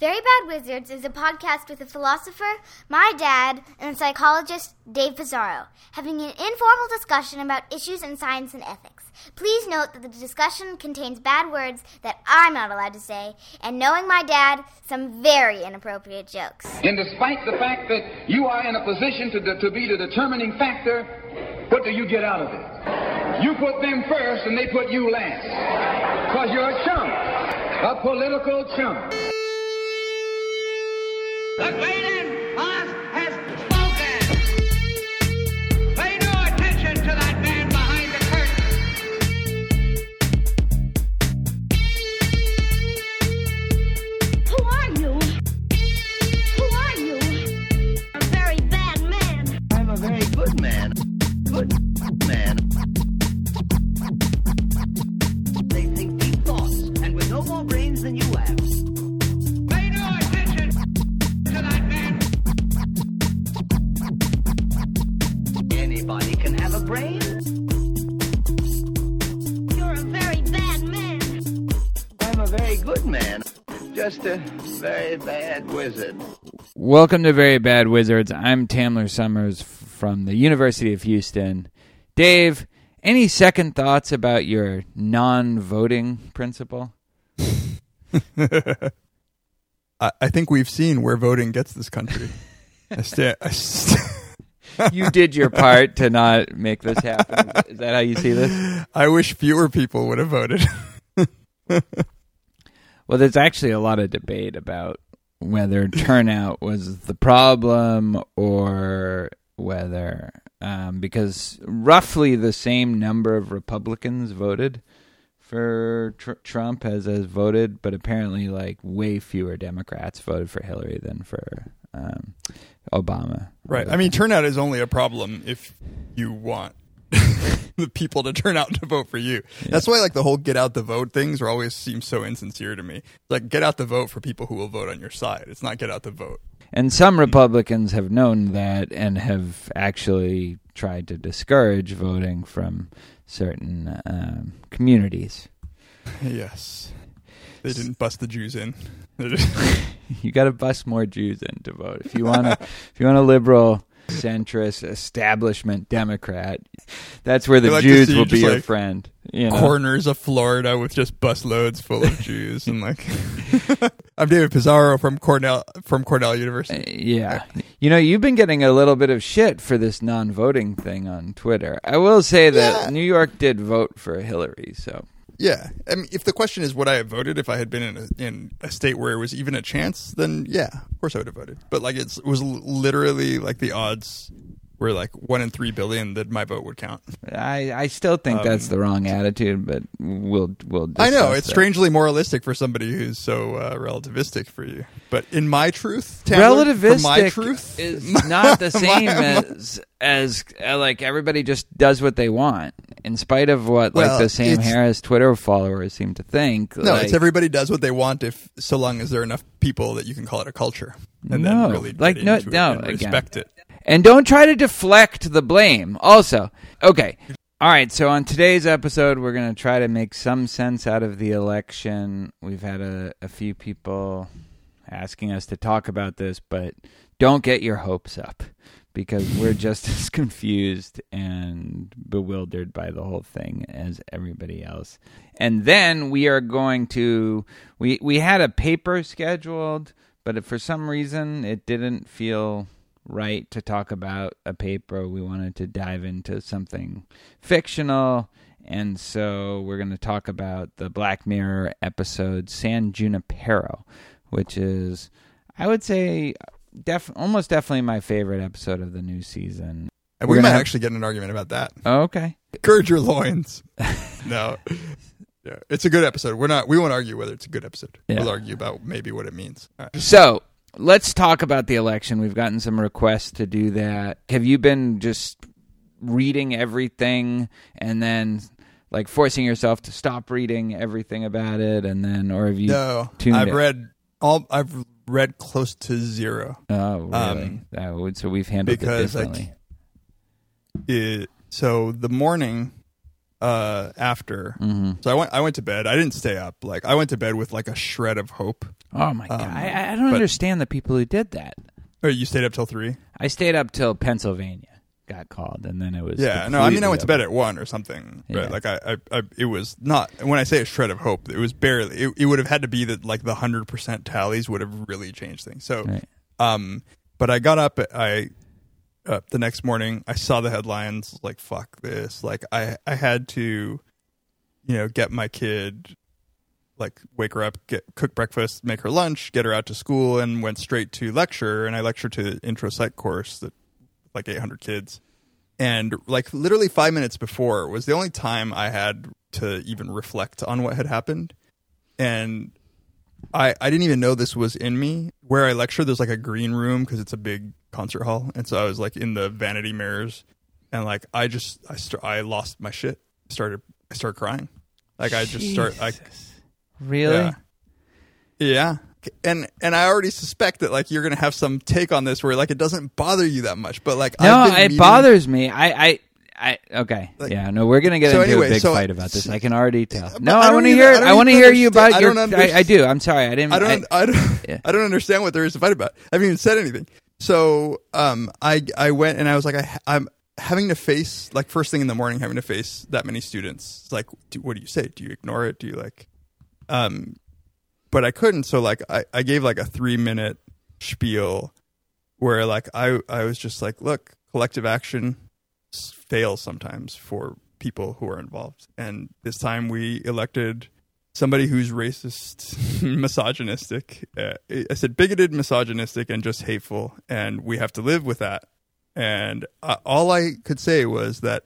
Very Bad Wizards is a podcast with a philosopher, my dad, and psychologist, Dave Pizarro, having an informal discussion about issues in science and ethics. Please note that the discussion contains bad words that I'm not allowed to say, and knowing my dad, some very inappropriate jokes. And despite the fact that you are in a position to, to be the determining factor, what do you get out of it? You put them first and they put you last. Because you're a chump, a political chump. The great Just a very bad wizard. Welcome to Very Bad Wizards. I'm Tamler Sommers from the University of Houston. Dave, any second thoughts about your non-voting principle? I, I think we've seen where voting gets this country. I sta- I st- You did your part to not make this happen. Is that how you see this? I wish fewer people would have voted. Well, there's actually a lot of debate about whether turnout was the problem or whether um, because roughly the same number of Republicans voted for tr- Trump as has voted, but apparently like way fewer Democrats voted for Hillary than for um, Obama. right. I mean, turnout is only a problem if you want the people to turn out to vote for you. That's why, like, the whole get out the vote things are always seem so insincere to me. Like, get out the vote for people who will vote on your side. It's not get out the vote. And some Republicans have known that and have actually tried to discourage voting from certain um, communities. Yes. They didn't bust the Jews in. You got to bust more Jews in to vote if you want to. if you want a liberal, centrist, establishment Democrat, that's where the like Jews will be just, your friend. You know? corners of Florida with just bus loads full of Jews and like I'm David Pizarro from Cornell from Cornell University. Uh, yeah. You know, you've been getting a little bit of shit for this non voting thing on Twitter. I will say that Yeah. New York did vote for Hillary, so Yeah. I mean if the question is would I have voted if I had been in a, in a state where it was even a chance, then yeah, of course I would have voted. But like it's, it was literally like the odds were like 1 in 3 billion that my vote would count. I, I still think that's the wrong attitude, but we'll we'll. Um, I know it's that. strangely moralistic for somebody who's so uh, relativistic for you. But in my truth, Tamler, relativistic my truth is not the same my- as as uh, like everybody just does what they want in spite of what Well, like the Sam Harris Twitter followers seem to think. No, like, it's everybody does what they want if so long as there are enough people that you can call it a culture and No, then really like, no- no, and again. respect it. And don't try to deflect the blame. Also, okay. All right, so on today's episode, we're going to try to make some sense out of the election. We've had a, a few people asking us to talk about this, but don't get your hopes up because we're just as confused and bewildered by the whole thing as everybody else. And then we are going to we we had a paper scheduled, but for some reason it didn't feel right to talk about a paper. We wanted to dive into something fictional. And so we're going to talk about the Black Mirror episode San Junipero, which is, I would say, def- almost definitely my favorite episode of the new season. And we might have- actually get in an argument about that. Oh, okay. Gird your loins. no. Yeah, it's a good episode. We're not we won't argue whether it's a good episode. Yeah. We'll argue about maybe what it means. Right. So let's talk about the election. We've gotten some requests to do that. Have you been just reading everything and then like forcing yourself to stop reading everything about it and then or have you No. I've it? read all I've read close to zero. Oh, really? Um, that would, so we've handled it because, like, differently. It, so the morning uh, after. Mm-hmm. So I went. I went to bed. I didn't stay up. Like I went to bed with like a shred of hope. Oh my god, I, I don't but- understand the people who did that. Oh, you stayed up till three? I stayed up till Pennsylvania got called, and then it was Yeah. No, I mean I went to bed at one or something. Yeah. Like I, I, I, it was not. When I say a shred of hope, it was barely. It, it would have had to be that like the hundred percent tallies would have really changed things. So, Right. um, but I got up. I uh, the next morning. I saw the headlines. Like fuck this. Like I, I had to, you know, get my kid. Like wake her up, get cook breakfast, make her lunch, get her out to school, and went straight to lecture. And I lectured to the intro psych course that like 800 kids. And like literally five minutes before was the only time i had to even reflect on what had happened. And i i didn't even know this was in me. Where i lecture there's like a green room because it's a big concert hall. And so i was like in the vanity mirrors. And like i just i st- i lost my shit. Started i started crying. Like i just start like really. yeah. Yeah. And and I already suspect that like you're gonna have some take on this where like it doesn't bother you that much, but like No, it meeting- bothers me. I, I, I. Okay, Like- yeah, no, we're gonna get So into anyway, a big so- fight about this. I can already tell. No, I I, want to hear. I I want to hear you about I your. I, I do. I'm sorry. I didn't. I don't I, don't Yeah. I don't understand what there is to fight about. I haven't even said anything. So um I I went and I was like I I'm having to face like first thing in the morning having to face that many students. It's like do, what do you say? Do you ignore it? Do you like um but I couldn't so like I I gave like a 3 minute spiel where like I I was just like look, collective action fails sometimes for people who are involved. And this time we elected somebody who's racist, misogynistic. Uh, I said bigoted, misogynistic, and just hateful, and we have to live with that. And uh, all I could say was that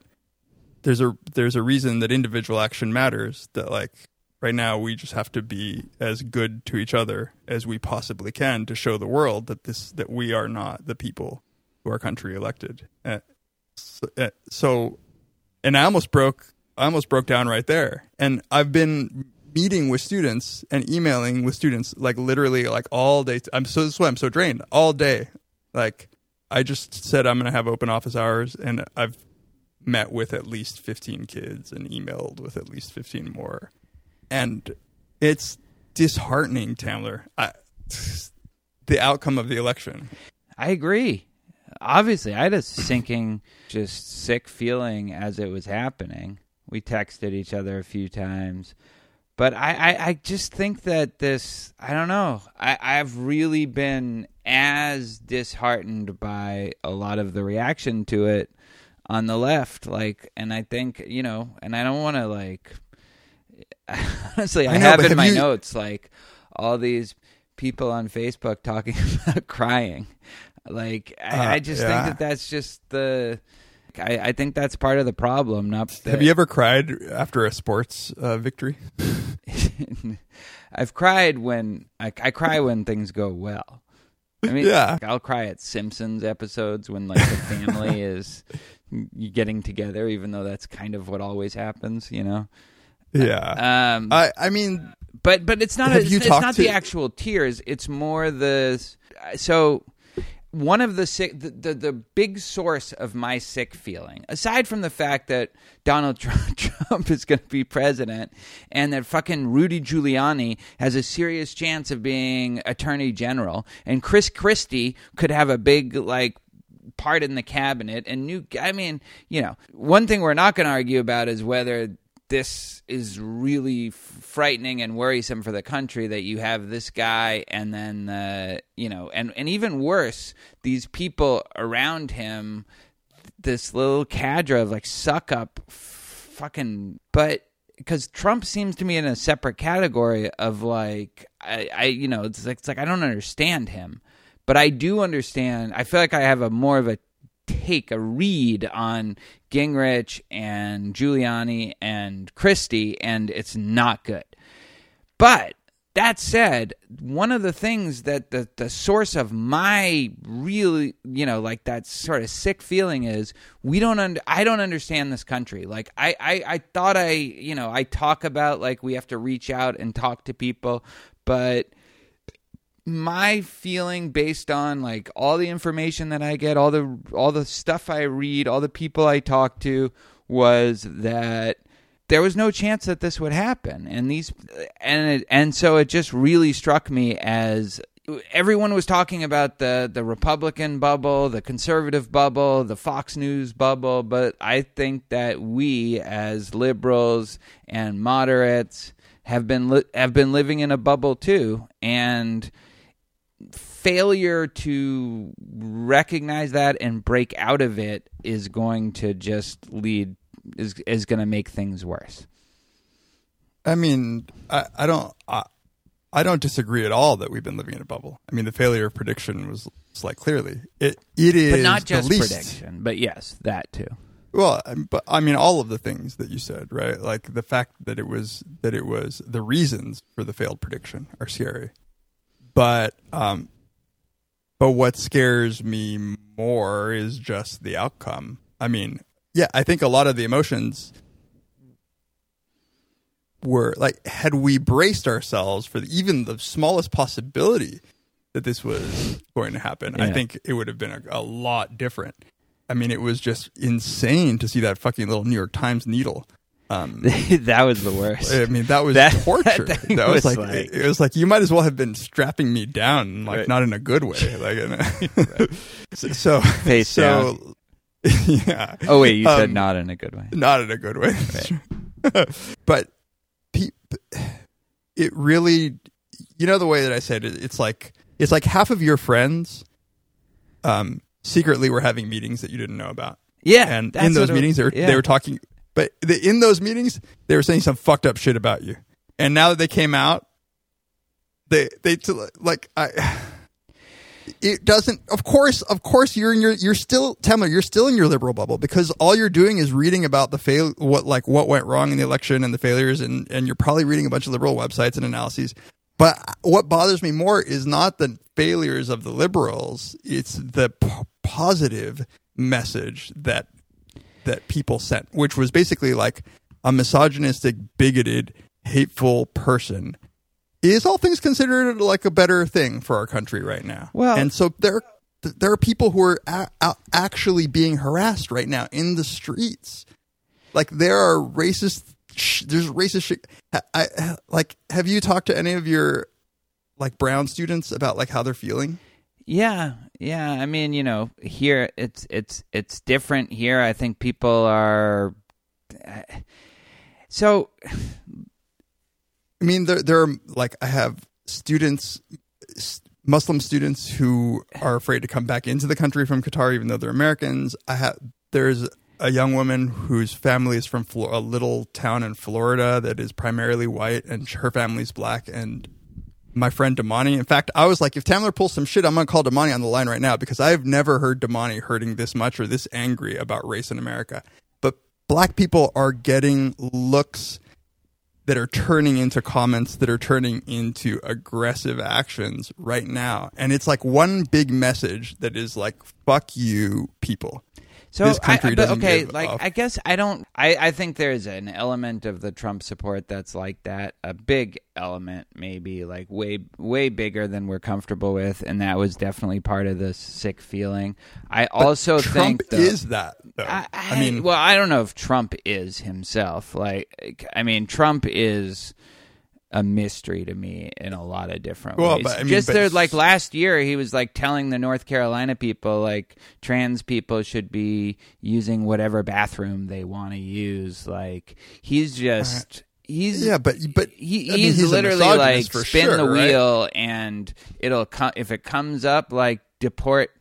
there's a there's a reason that individual action matters. That like right now we just have to be as good to each other as we possibly can to show the world that this that we are not the people who our country elected. Uh, so, uh, so and I almost broke I almost broke down right there. And I've been meeting with students and emailing with students like literally like all day. I'm so this I'm so drained all day. Like I just said I'm going to have open office hours and I've met with at least 15 kids and emailed with at least 15 more. And it's disheartening, Tamler. I, the outcome of the election. I agree. Obviously, I had a sinking, just sick feeling as it was happening. We texted each other a few times. But I, I, I just think that this, I don't know, I, I've really been as disheartened by a lot of the reaction to it on the left. Like, and I think, you know, and I don't want to, like, honestly, I, I know, have in my you- notes, like, all these people on Facebook talking about crying. Like, I, Uh, I just yeah. think that that's just the. I, I think that's part of the problem. Not that, Have you ever cried after a sports uh, victory? I've cried when I, I cry when things go well. I mean, Yeah. like, I'll cry at Simpsons episodes when like the family is getting together, even though that's kind of what always happens, you know. Yeah. Um, I I mean, but but it's not Have it's, it's not to- the actual tears. It's more the so one of the sick the, the the big source of my sick feeling, aside from the fact that Donald Trump, Trump is going to be president and that fucking Rudy Giuliani has a serious chance of being attorney general, and Chris Christie could have a big like part in the cabinet and new i mean you know one thing we're not going to argue about is whether this is really frightening and worrisome for the country that you have this guy and then you know and and even worse these people around him this little cadre of like suck up fucking but because Trump seems to me in a separate category of like I, I you know it's like it's like I don't understand him but I do understand. I feel like I have a more of a take, a read on Gingrich and Giuliani and Christie, and it's not good. But that said, one of the things that the, the source of my really, you know, like that sort of sick feeling is we don't, un- I don't understand this country. Like I, I, I thought I, you know, I talk about like we have to reach out and talk to people, but my feeling based on like all the information that I get, all the all the stuff I read, all the people I talk to was that there was no chance that this would happen. And these and it, and so it just really struck me as everyone was talking about the the Republican bubble, the conservative bubble, the Fox News bubble, but I think that we as liberals and moderates have been li- have been living in a bubble too. And failure to recognize that and break out of it is going to just lead is is going to make things worse. I mean, I, I don't, I, I don't disagree at all that we've been living in a bubble. I mean, the failure of prediction was it's like clearly it. It is But not just prediction, but yes, that too. Well, um, but I mean, all of the things that you said, right? Like the fact that it was that it was the reasons for the failed prediction are scary. But um, but what scares me more is just the outcome. I mean, yeah, I think a lot of the emotions were like, had we braced ourselves for the, even the smallest possibility that this was going to happen, I think it would have been a, a lot different. I mean, it was just insane to see that fucking little New York Times needle. Um, that was the worst. I mean, that was That- torture. that That, was, was like, like- it was like you might as well have been strapping me down, like Right. not in a good way, like in a, so, so Face so yeah. Oh wait, you said Um, not in a good way. not in a good way. but pe- it really, you know, the way that I said it, it's like it's like half of your friends, um, secretly were having meetings that you didn't know about, Yeah, and in those what it- meetings they were, yeah. they were talking, but the, in those meetings they were saying some fucked up shit about you, and now that they came out, they they like I. It doesn't. Of course, of course, you're in your. You're still Tamler. You're still in your liberal bubble because all you're doing is reading about the fail. What like what went wrong in the election and the failures, and and you're probably reading a bunch of liberal websites and analyses. But what bothers me more is not the failures of the liberals; it's the p- positive message that that people sent, which was basically like a misogynistic, bigoted, hateful person is all things considered like a better thing for our country right now. Well- and so there there are people who are a- a- actually being harassed right now in the streets. Like there are racist. Sh- there's racist shit. I, I like. Have you talked to any of your like brown students about like how they're feeling? Yeah, yeah. I mean, you know, here it's it's it's different. Here, I think people are. So I mean, there there are like I have students, Muslim students who are afraid to come back into the country from Qatar, even though they're Americans. I have there's a young woman whose family is from a little town in Florida that is primarily white, and her family's black. And my friend Damani, in fact, I was like, if Tamler pulls some shit, I'm gonna call Damani on the line right now because I've never heard Damani hurting this much or this angry about race in America. But black people are getting looks that are turning into comments that are turning into aggressive actions right now. And it's like one big message that is like, fuck you, people. So This country I, I- but doesn't okay, like I guess I don't. I I think there's an element of the Trump support that's like that. A big element, maybe like way way bigger than we're comfortable with, and that was definitely part of the sick feeling. I also Trump think though, is that, though. I, I, mean, well, I don't know if Trump is himself. Like, I mean, Trump is a mystery to me in a lot of different Well, ways. but I mean, Just there, like last year, he was like telling the North Carolina people, like trans people should be using whatever bathroom they want to use. Like, he's just. He's yeah, but but he, I mean, he's, he's literally like spin sure, the right? wheel and it'll come if it comes up like deport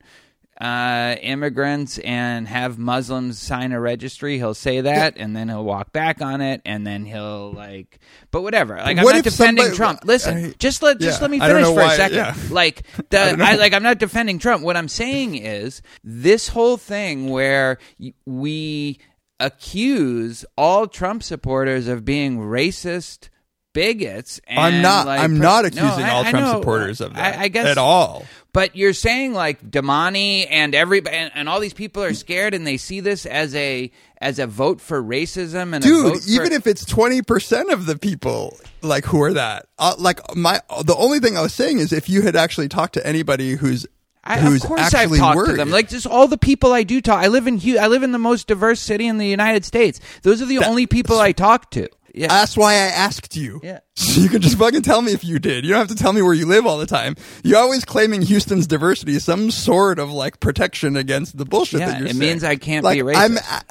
uh, immigrants and have Muslims sign a registry. He'll say that and then he'll walk back on it and then he'll like. But whatever. Like I'm What not if defending somebody- Trump. Listen, I- just let just yeah, let me finish for a second. yeah. Like the I, like I'm not defending Trump. What I'm saying is this whole thing where we accuse all Trump supporters of being racist bigots. And I'm not. like, I'm not No, accusing I- all I Trump know. supporters of that. I, I guess at all. But you're saying like Damani and everybody and, and all these people are scared and they see this as a as a vote for racism and a Dude, vote for- even if it's twenty percent of the people like who are that, uh, like my the only thing I was saying is if you had actually talked to anybody who's I, who's of course, I've talked worried. to them. Like just all the people I do talk. I live in I live in the most diverse city in the United States. Those are the That- only people I talk to. Yeah, That's why I asked you. Yeah. So you can just fucking tell me if you did. You don't have to tell me where you live all the time. You're always claiming Houston's diversity is some sort of like protection against the bullshit Yeah, that you're it saying. means I can't like, be racist. I'm,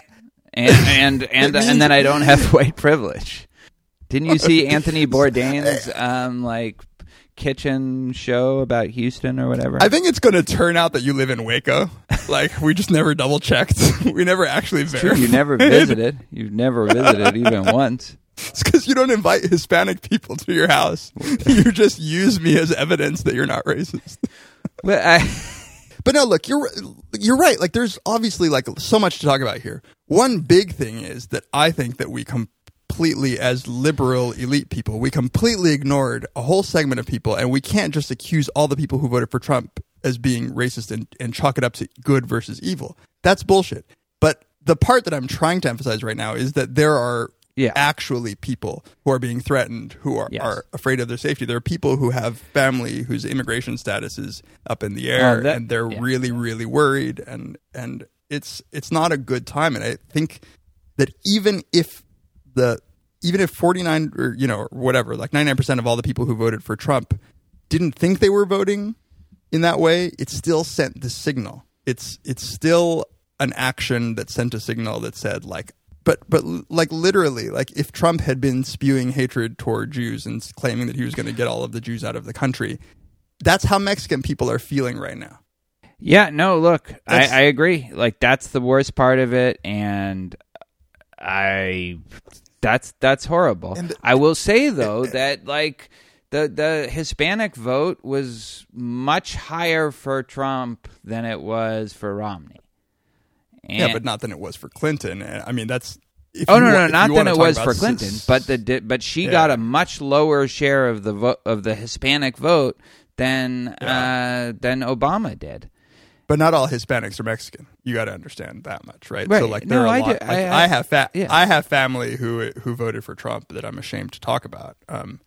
and and and, means- and then I don't have white privilege. Didn't you see Anthony Bourdain's um like kitchen show about Houston or whatever? I think it's going to turn out that you live in Waco. Like we just never double checked. we never actually True, verified. you never visited. You've never visited even once. It's because you don't invite Hispanic people to your house. you just use me as evidence that you're not racist. But I, But no, look, you're you're right. Like, there's obviously like so much to talk about here. One big thing is that I think that we completely, as liberal elite people, we completely ignored a whole segment of people, and we can't just accuse all the people who voted for Trump as being racist and, and chalk it up to good versus evil. That's bullshit. But the part that I'm trying to emphasize right now is that there are Yeah. actually people who are being threatened, who are, Yes. are afraid of their safety. There are people who have family whose immigration status is up in the air, Oh, that- and they're yeah. really, really worried, and and it's it's not a good time. And I think that even if the even if 49 or you know whatever like 99% of all the people who voted for Trump didn't think they were voting in that way it still sent the signal it's it's still an action that sent a signal that said like but but like literally like if Trump had been spewing hatred toward Jews and claiming that he was going to get all of the Jews out of the country that's how Mexican people are feeling right now yeah, no, look, I, I agree. Like that's the worst part of it, and I that's that's horrible. I will say eh, though eh, eh, that like the the Hispanic vote was much higher for Trump than it was for Romney. Yeah but not than it was for Clinton I mean that's Oh no, no, not than it was for Clinton, s- but the but she Yeah. got a much lower share of the vote of the Hispanic vote than Yeah. uh, than Obama did. But not all Hispanics are Mexican. You got to understand that much, right? Right. So like there No, are a I lot. like, I- I, I- have fa- yeah. I have family who who voted for Trump that I'm ashamed to talk about. Um,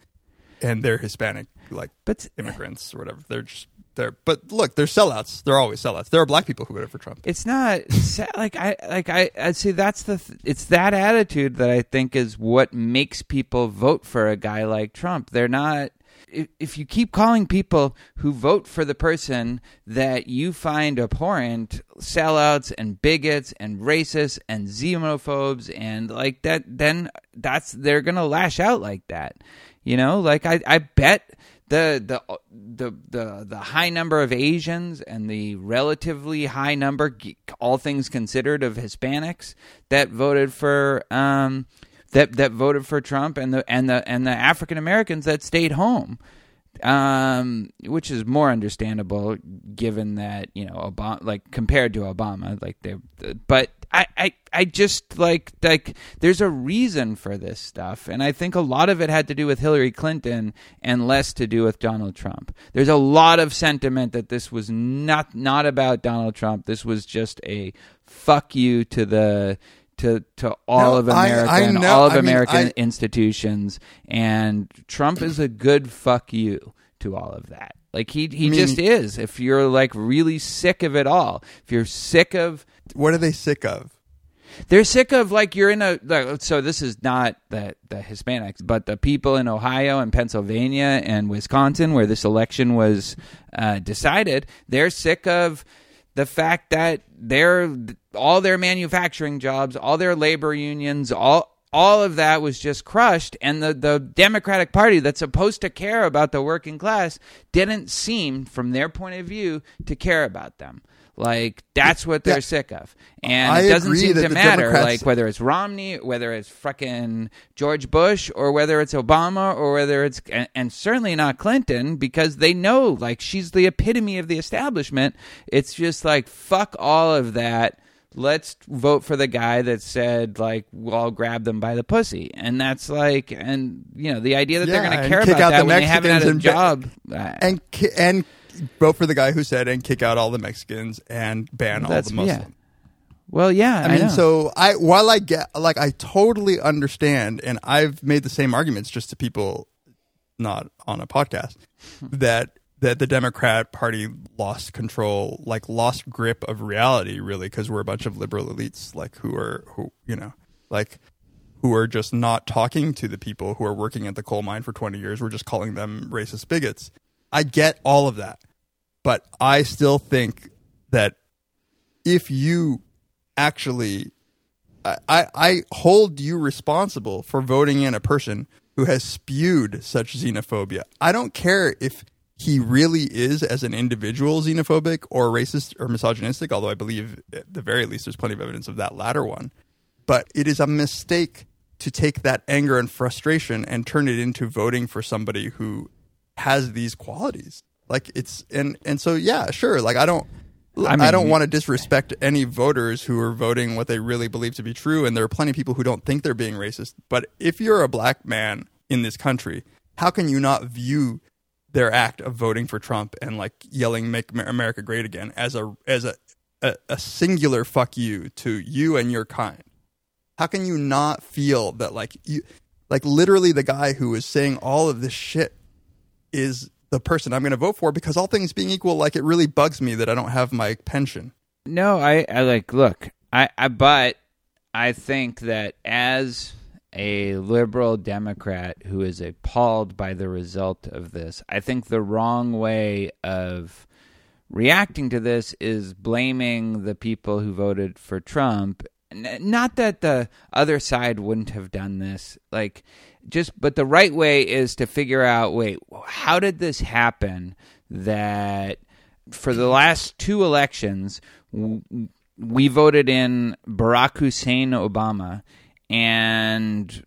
and they're Hispanic, like But immigrants or whatever. They're just they're. But look, they're sellouts. They're always sellouts. There are black people who voted for Trump. it's not like I like I I see that's the th- it's that attitude that I think is what makes people vote for a guy like Trump. They're not if, if you keep calling people who vote for the person that you find abhorrent sellouts and bigots and racists and xenophobes and like that then that's they're going to lash out like that. You know, like I I bet the the the the the high number of Asians and the relatively high number, all things considered, of Hispanics that voted for um that that voted for Trump and the and the and the African Americans that stayed home, um, which is more understandable given that you know Obama, like compared to Obama, like they, but I, I, I just like like there's a reason for this stuff, and I think a lot of it had to do with Hillary Clinton and less to do with Donald Trump. There's a lot of sentiment that this was not not about Donald Trump. This was just a fuck you to the to to all No, of America I and know- all of I mean, American I- institutions, and Trump is a good fuck you to all of that. Like he he I mean- just is. If you're like really sick of it all, if you're sick of What are they sick of? they're sick of like you're in a like, so this is not the the Hispanics, but the people in Ohio and Pennsylvania and Wisconsin where this election was uh, decided. They're sick of the fact that their all their manufacturing jobs, all their labor unions, all all of that was just crushed and the, the Democratic Party that's supposed to care about the working class didn't seem from their point of view to care about them. Like that's what they're Yeah. sick of. And I it doesn't seem to matter Democrats- like whether it's Romney, whether it's frickin' George Bush, or whether it's Obama, or whether it's and, and certainly not Clinton, because they know like she's the epitome of the establishment. It's just like fuck all of that. Let's vote for the guy that said like well, I'll grab them by the pussy, and that's like, and you know the idea that they're going to care about out that the when they haven't had a Mexicans job. and uh, And and vote for the guy who said and kick out all the Mexicans and ban all That's- the yeah. Muslims. well, yeah, I mean, know. so I while I get like I totally understand, and I've made the same arguments just to people not on a podcast hmm. that that the Democrat Party lost control, like lost grip of reality, really, because we're a bunch of liberal elites, like who are who you know, like who are just not talking to the people who are working at the coal mine for 20 years. We're just calling them racist bigots. I get all of that. But I still think that if you actually, I, I, hold you responsible for voting in a person who has spewed such xenophobia. I don't care if he really is, as an individual, xenophobic or racist or misogynistic, although I believe at the very least there's plenty of evidence of that latter one but it is a mistake to take that anger and frustration and turn it into voting for somebody who has these qualities like it's and and so yeah sure. Like i don't I, I don't want to disrespect any voters who are voting what they really believe to be true and there are plenty of people who don't think they're being racist. But if you're a black man in this country how can you not view their act of voting for Trump and like yelling "Make America Great Again" as a as a, a, a singular fuck you to you and your kind? How can you not feel that like you like literally the guy who is saying all of this shit is the person I'm going to vote for because all things being equal like it really bugs me that I don't have my pension. No, I, I like look, I, I but I think that as a liberal Democrat who is appalled by the result of this, I think the wrong way of reacting to this is blaming the people who voted for Trump. Not that the other side wouldn't have done this, like just, but the right way is to figure out wait, how did this happen that for the last two elections, we voted in Barack Hussein Obama, and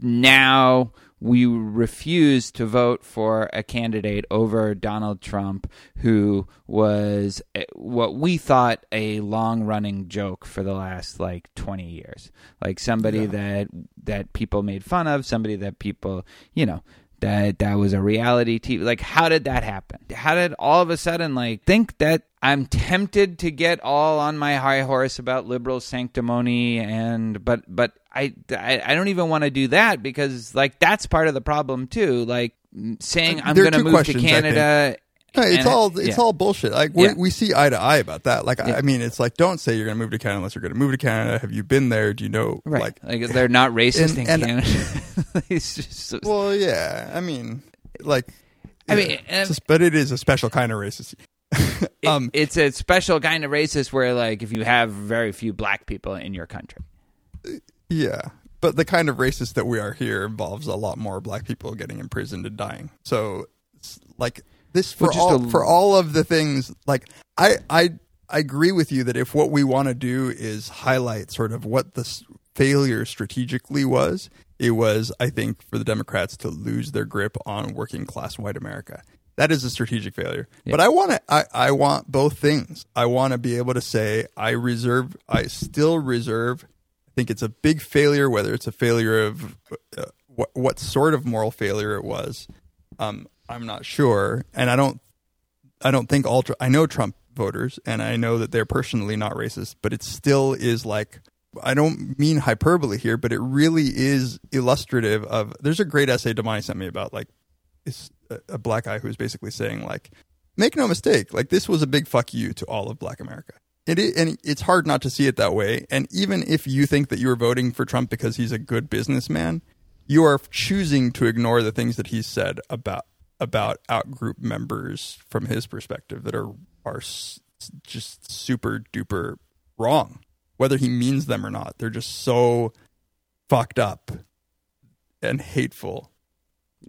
now we refuse to vote for a candidate over Donald Trump, who was what we thought a long running joke for the last like 20 years. Like somebody that that people made fun of, somebody that people, you know, that that was a reality TV. Like, how did that happen? How did all of a sudden like think that I'm tempted to get all on my high horse about liberal sanctimony and but but I I, I don't even want to do that because like that's part of the problem too. Like saying I'm going to move to questions, I think. Canada. No, it's and- all it's yeah. all bullshit. Like we Yeah. we see eye to eye about that. Like I, Yeah. I mean, it's like don't say you're going to move to Canada unless you're going to move to Canada. Have you been there? Do you know? Right, Like, like, they're not racist and- in and- Canada. it's just well, yeah. I mean, like, I mean, um, but it is a special kind of racist. It- um, it's a special kind of racist where like if you have very few black people in your country. Yeah. But the kind of racist that we are here involves a lot more black people getting imprisoned and dying. So like this for all a- for all of the things like I I I agree with you that if what we want to do is highlight sort of what the failure strategically was, it was I think for the Democrats to lose their grip on working class white America. That is a strategic failure. But I want to I, I want both things. I want to be able to say I reserve I still reserve I think it's a big failure, whether it's a failure of uh, what, what sort of moral failure it was. Um, I'm not sure, and I don't. I don't think all. I know Trump voters, and I know that they're personally not racist, but it still is like. I don't mean hyperbole here, but it really is illustrative of. There's a great essay Damani sent me about like, a, black guy who's basically saying like, make no mistake, like this was a big fuck you to all of Black America. It and it's hard not to see it that way. And even if you think that you are voting for Trump because he's a good businessman, you are choosing to ignore the things that he's said about about outgroup members from his perspective that are are just super duper wrong, whether he means them or not. They're just so fucked up and hateful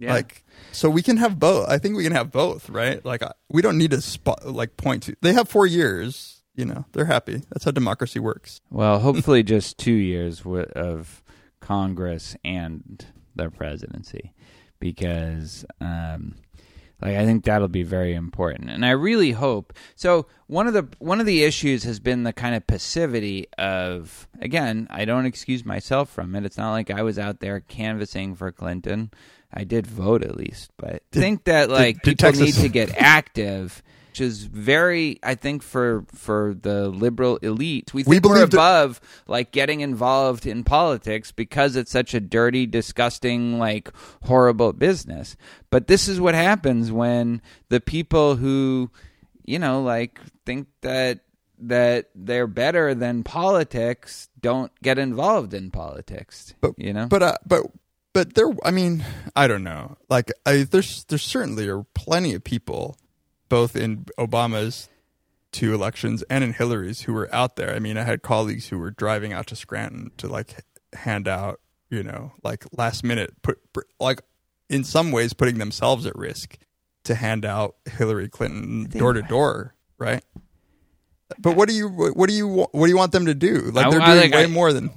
Yeah. like so we can have both. I think we can have both right? Like we don't need to spot like point to they have four years you know they're happy. That's how democracy works. Well, hopefully, just two years of Congress and the presidency, because, um, like, I think that'll be very important. And I really hope. So one of the one of the issues has been the kind of passivity of. Again, I don't excuse myself from it. It's not like I was out there canvassing for Clinton. I did vote at least, but I think that like did people Texas- need to get active which is very, I think, for for the liberal elite. We think we are believe that- above like getting involved in politics because it's such a dirty, disgusting, like horrible business. But this is what happens when the people who, you know, like think that that they're better than politics don't get involved in politics. but you know, but uh, but but there i mean i don't know like I, there's there's certainly are plenty of people both in obama's two elections and in hillary's who were out there. I mean i had colleagues who were driving out to scranton to like hand out you know like last minute put like in some ways putting themselves at risk to hand out hillary clinton door to door right? But what do you what do you what do you want them to do? Like they're I doing think way I- more than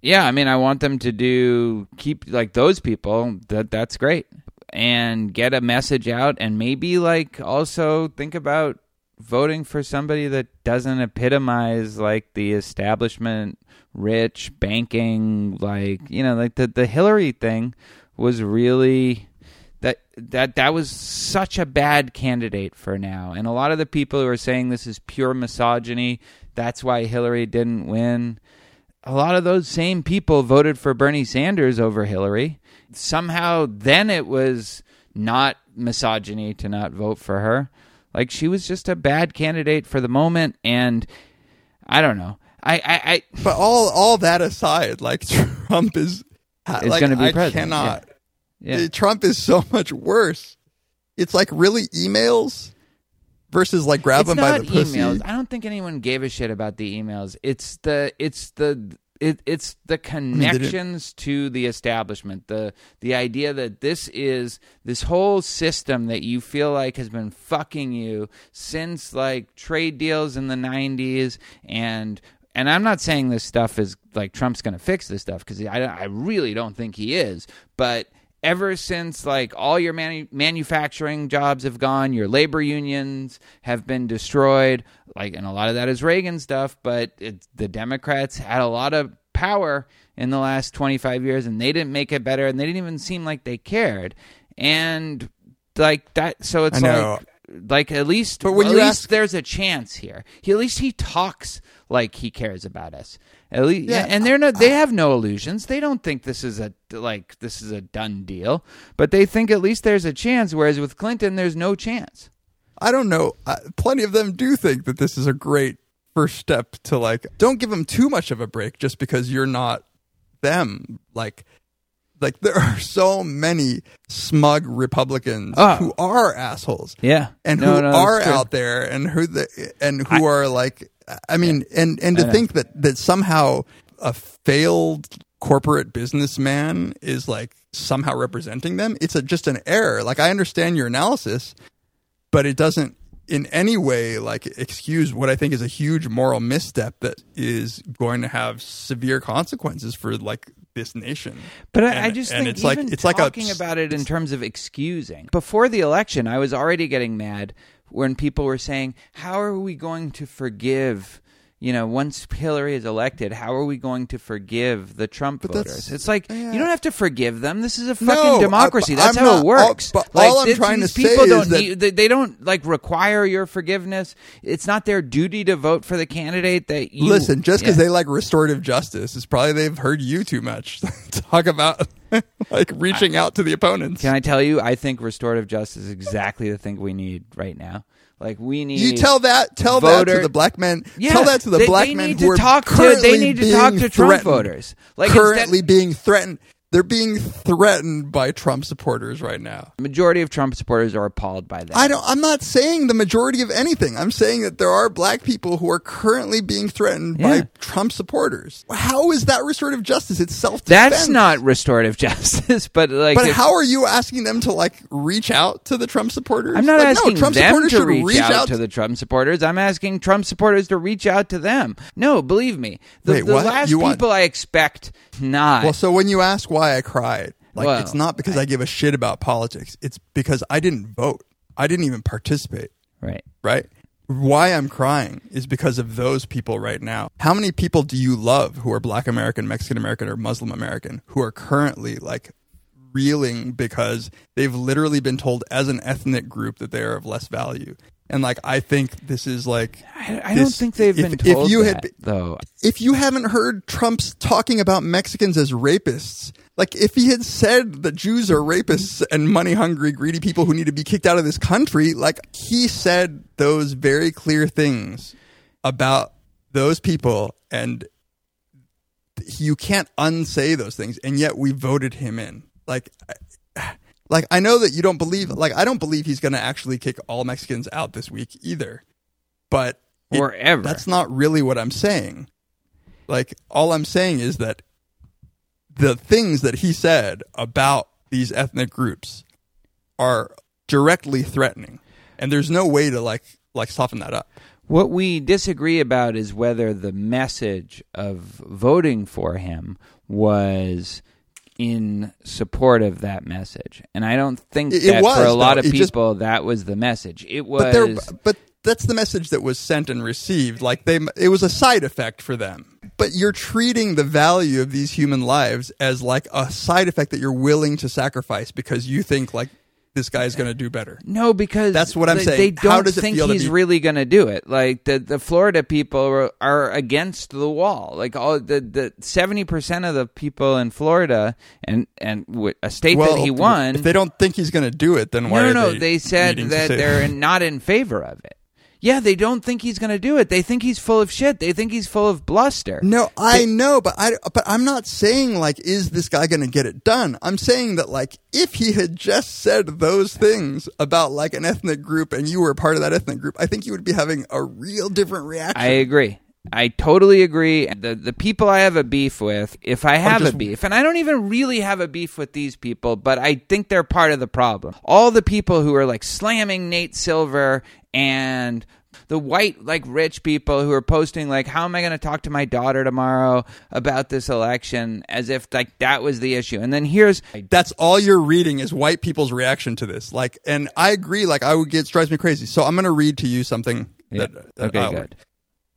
Yeah, I mean, I want them to do keep like those people. That that's great, and get a message out, and maybe like also think about voting for somebody that doesn't epitomize like the establishment, rich banking, like you know, like the the Hillary thing was really that that that was such a bad candidate for now and a lot of the people who are saying this is pure misogyny that's why Hillary didn't win a lot of those same people voted for Bernie Sanders over Hillary. Somehow, then it was not misogyny to not vote for her. Like she was just a bad candidate for the moment, and I don't know. I, I, I But all all that aside, like Trump is, Is like, gonna be I president, Cannot. yeah. Uh, Trump is so much worse. It's like really emails versus like grab it's him by the pussy. emails. I don't think anyone gave a shit about the emails. It's the it's the it, it's the connections to the establishment. The the idea that this is this whole system that you feel like has been fucking you since like trade deals in the '90s and. And I'm not saying this stuff is like Trump's going to fix this stuff because I, I really don't think he is. But ever since like all your manu- manufacturing jobs have gone your labor unions have been destroyed like and a lot of that is reagan stuff but it's, the democrats had a lot of power in the last 25 years and they didn't make it better and they didn't even seem like they cared. And like that so it's like like at least But when at you least ask- there's a chance here. He, at least he talks like he cares about us at least Yeah, and they're not they have no illusions they don't think this is a like this is a done deal but they think at least there's a chance whereas with clinton there's no chance I don't know. Uh, plenty of them do think that this is a great first step to like. Don't give them too much of a break just because you're not them. Like, like there are so many smug Republicans Oh. who are assholes. yeah and No, who no, are out there and who the and who are like I mean and and to think that that somehow a failed corporate businessman is like somehow representing them it's a, just an error. Like I understand your analysis but it doesn't in any way like excuse what I think is a huge moral misstep that is going to have severe consequences for like this nation. But I, And- I just and think it's like even it's like a talking about it in terms of excusing. Before the election, I was already getting mad when people were saying, "How are we going to forgive?" You know, once Hillary is elected, how are we going to forgive the Trump that's- voters? It's like yeah. you don't have to forgive them. This is a No, fucking I- democracy. That's I'm how not- it works. all- but like, all I'm th- trying to these say people is don't that- need, they, they don't like require your forgiveness. It's not their duty to vote for the candidate that you Listen, just because Yeah. they like restorative justice, is probably they've heard you too much talk about like reaching out to the opponents. Can I tell you? I think restorative justice is exactly the thing we need right now. Like we need. you tell that tell that to the black men. Yeah, tell that to the they- black they men need who to are talk to- currently they need to talk to Trump threatened. voters. Like, currently instead- being threatened. They're being threatened by Trump supporters right now. The majority of Trump supporters are appalled by that. I don't. I'm not saying the majority of anything. I'm saying that there are black people who are currently being threatened Yeah. by Trump supporters. How is that restorative justice? It's self defense. That's not restorative justice, but like, But if- how are you asking them to like reach out to the Trump supporters? I'm not Like, asking no, Trump them supporters to should reach, out, out to the Trump supporters. I'm asking Trump supporters to reach out to them. No, believe me, the, Wait, the last You want- people I expect not. Well, so when you ask why I cried, like Well, it's not because I, give a shit about politics. It's because I didn't vote. I didn't even participate. right. Right? Why I'm crying is because of those people right now. How many people do you love who are Black American, Mexican American, or Muslim American who are currently like reeling because they've literally been told as an ethnic group that they are of less value. And like I think this is like I, I don't think they've if- been if told you that, had though. if you haven't heard Trump's talking about Mexicans as rapists, like if he had said that Jews are rapists and money hungry, greedy people who need to be kicked out of this country, like he said those very clear things about those people and you can't unsay those things and yet we voted him in. Like I- like I know that you don't believe like I don't believe he's going to actually kick all Mexicans out this week either. But it- Or ever. That's not really what I'm saying. Like all I'm saying is that the things that he said about these ethnic groups are directly threatening. And there's no way to like like soften that up. What we disagree about is whether the message of voting for him was in support of that message. And I don't think It- it that was, for a lot though. of It just- people that was the message. It was But but that's the message that was sent and received. Like they it was a side effect for them. But you're treating the value of these human lives as like a side effect that you're willing to sacrifice because you think like this guy's going to do better. No, because That's what I'm they, saying. They don't How does it think he's be- really going to do it. Like the the Florida people are, are against the wall. Like all the the seventy percent of the people in Florida and and a state that he won. If they don't think he's going to do it, then why no, no, they? they said that they're not in favor of it. Yeah, they don't think he's going to do it. They think he's full of shit. They think he's full of bluster. No, I know, but I but I'm not saying like is this guy going to get it done? I'm saying that like if he had just said those things about like an ethnic group and you were part of that ethnic group, I think you would be having a real different reaction. I agree. I totally agree. The the people I have a beef with, if I have just- a beef, and I don't even really have a beef with these people, but I think they're part of the problem. All the people who are like slamming Nate Silver and the white like rich people who are posting like how am I going to talk to my daughter tomorrow about this election as if like that was the issue. And then here's That's all you're reading is white people's reaction to this. Like, and I agree. Like, I would get drives me crazy. So I'm going to read to you something. Yeah. That, that Okay, good.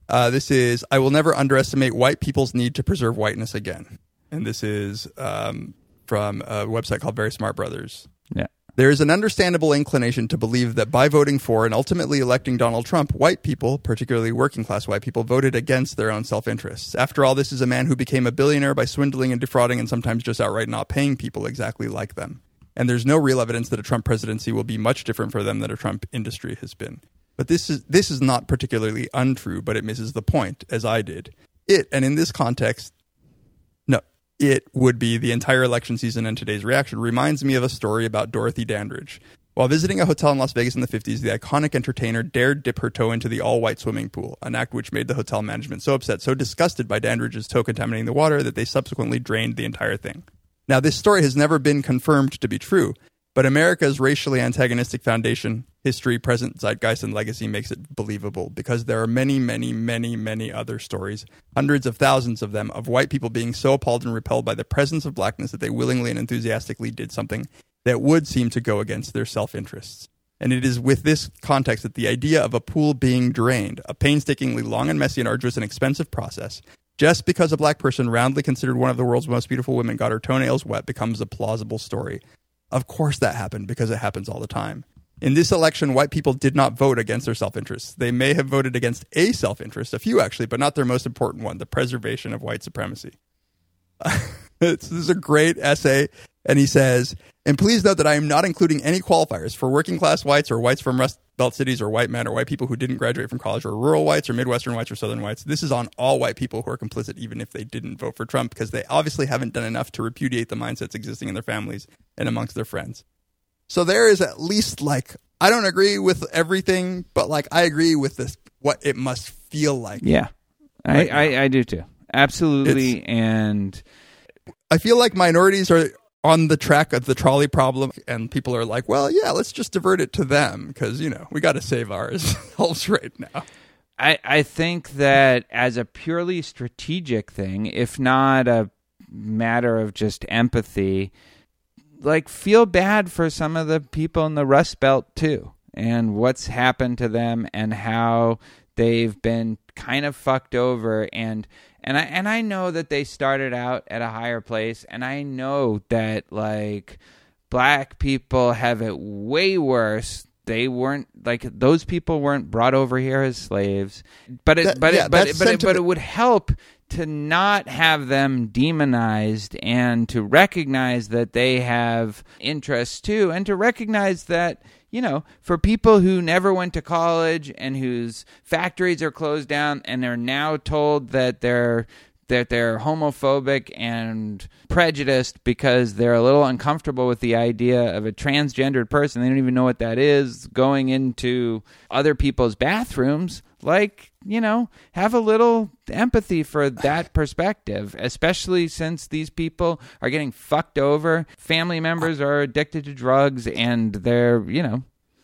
Uh, this is I will never underestimate white people's need to preserve whiteness again. And this is um, from a website called Very Smart Brothas. yeah. There is an understandable inclination to believe that by voting for and ultimately electing Donald Trump, white people, particularly working class white people, voted against their own self interests. After all, this is a man who became a billionaire by swindling and defrauding and sometimes just outright not paying people exactly like them. And there's no real evidence that a Trump presidency will be much different for them than a Trump industry has been. But this is this is not particularly untrue, but it misses the point, as I did. It, and in this context, it would be the entire election season and today's reaction reminds me of a story about Dorothy Dandridge. While visiting a hotel in Las Vegas in the 50s, the iconic entertainer dared dip her toe into the all white swimming pool, an act which made the hotel management so upset, so disgusted by Dandridge's toe contaminating the water that they subsequently drained the entire thing. Now, this story has never been confirmed to be true, but America's racially antagonistic foundation, history, present, zeitgeist, and legacy makes it believable because there are many, many, many, many other stories, hundreds of thousands of them, of white people being so appalled and repelled by the presence of blackness that they willingly and enthusiastically did something that would seem to go against their self interests. And it is with this context that the idea of a pool being drained, a painstakingly long and messy and arduous and expensive process, just because a black person roundly considered one of the world's most beautiful women got her toenails wet becomes a plausible story. Of course that happened because it happens all the time. In this election, white people did not vote against their self interests. They may have voted against a self interest, a few actually, but not their most important one the preservation of white supremacy. this is a great essay. And he says, and please note that I am not including any qualifiers for working class whites or whites from Rust Belt cities or white men or white people who didn't graduate from college or rural whites or Midwestern whites or Southern whites. This is on all white people who are complicit, even if they didn't vote for Trump, because they obviously haven't done enough to repudiate the mindsets existing in their families and amongst their friends. So there is at least like, I don't agree with everything, but like I agree with this, what it must feel like. Yeah. I, Right I, I do too. Absolutely. and I feel like minorities are on the track of the trolley problem, and people are like, well, yeah, let's just divert it to them because, you know, we got to save ourselves right now. I, I think that as a purely strategic thing, if not a matter of just empathy, like feel bad for some of the people in the Rust Belt too, and what's happened to them, and how they've been kind of fucked over and and I and I know that they started out at a higher place and I know that like black people have it way worse. They weren't like those people weren't brought over here as slaves. But it That- but yeah, it, but it, but, it, but it would help to not have them demonized and to recognize that they have interests too and to recognize that you know for people who never went to college and whose factories are closed down and are now told that they're that they're homophobic and prejudiced because they're a little uncomfortable with the idea of a transgendered person. They don't even know what that is going into other people's bathrooms. Like, you know, have a little empathy for that perspective, especially since these people are getting fucked over. Family members are addicted to drugs and they're, you know,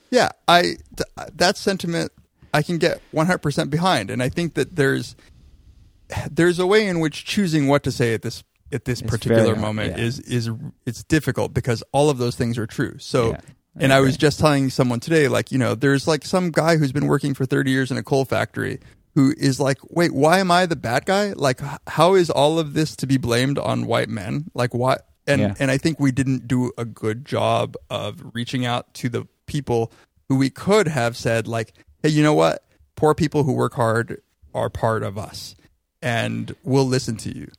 Yeah, I th- that sentiment I can get 100% behind and I think that there's there's a way in which choosing what to say at this at this It's particular very moment yeah. is is it's difficult because all of those things are true. So Yeah, And I was just telling someone today like, you know, there's like some guy who's been working for 30 years in a coal factory who is like, "Wait, why am I the bad guy? Like h- how is all of this to be blamed on white men? Like what?" And Yeah. and I think we didn't do a good job of reaching out to the people who we could have said like, "Hey, you know what? Poor people who work hard are part of us, and we'll listen to you."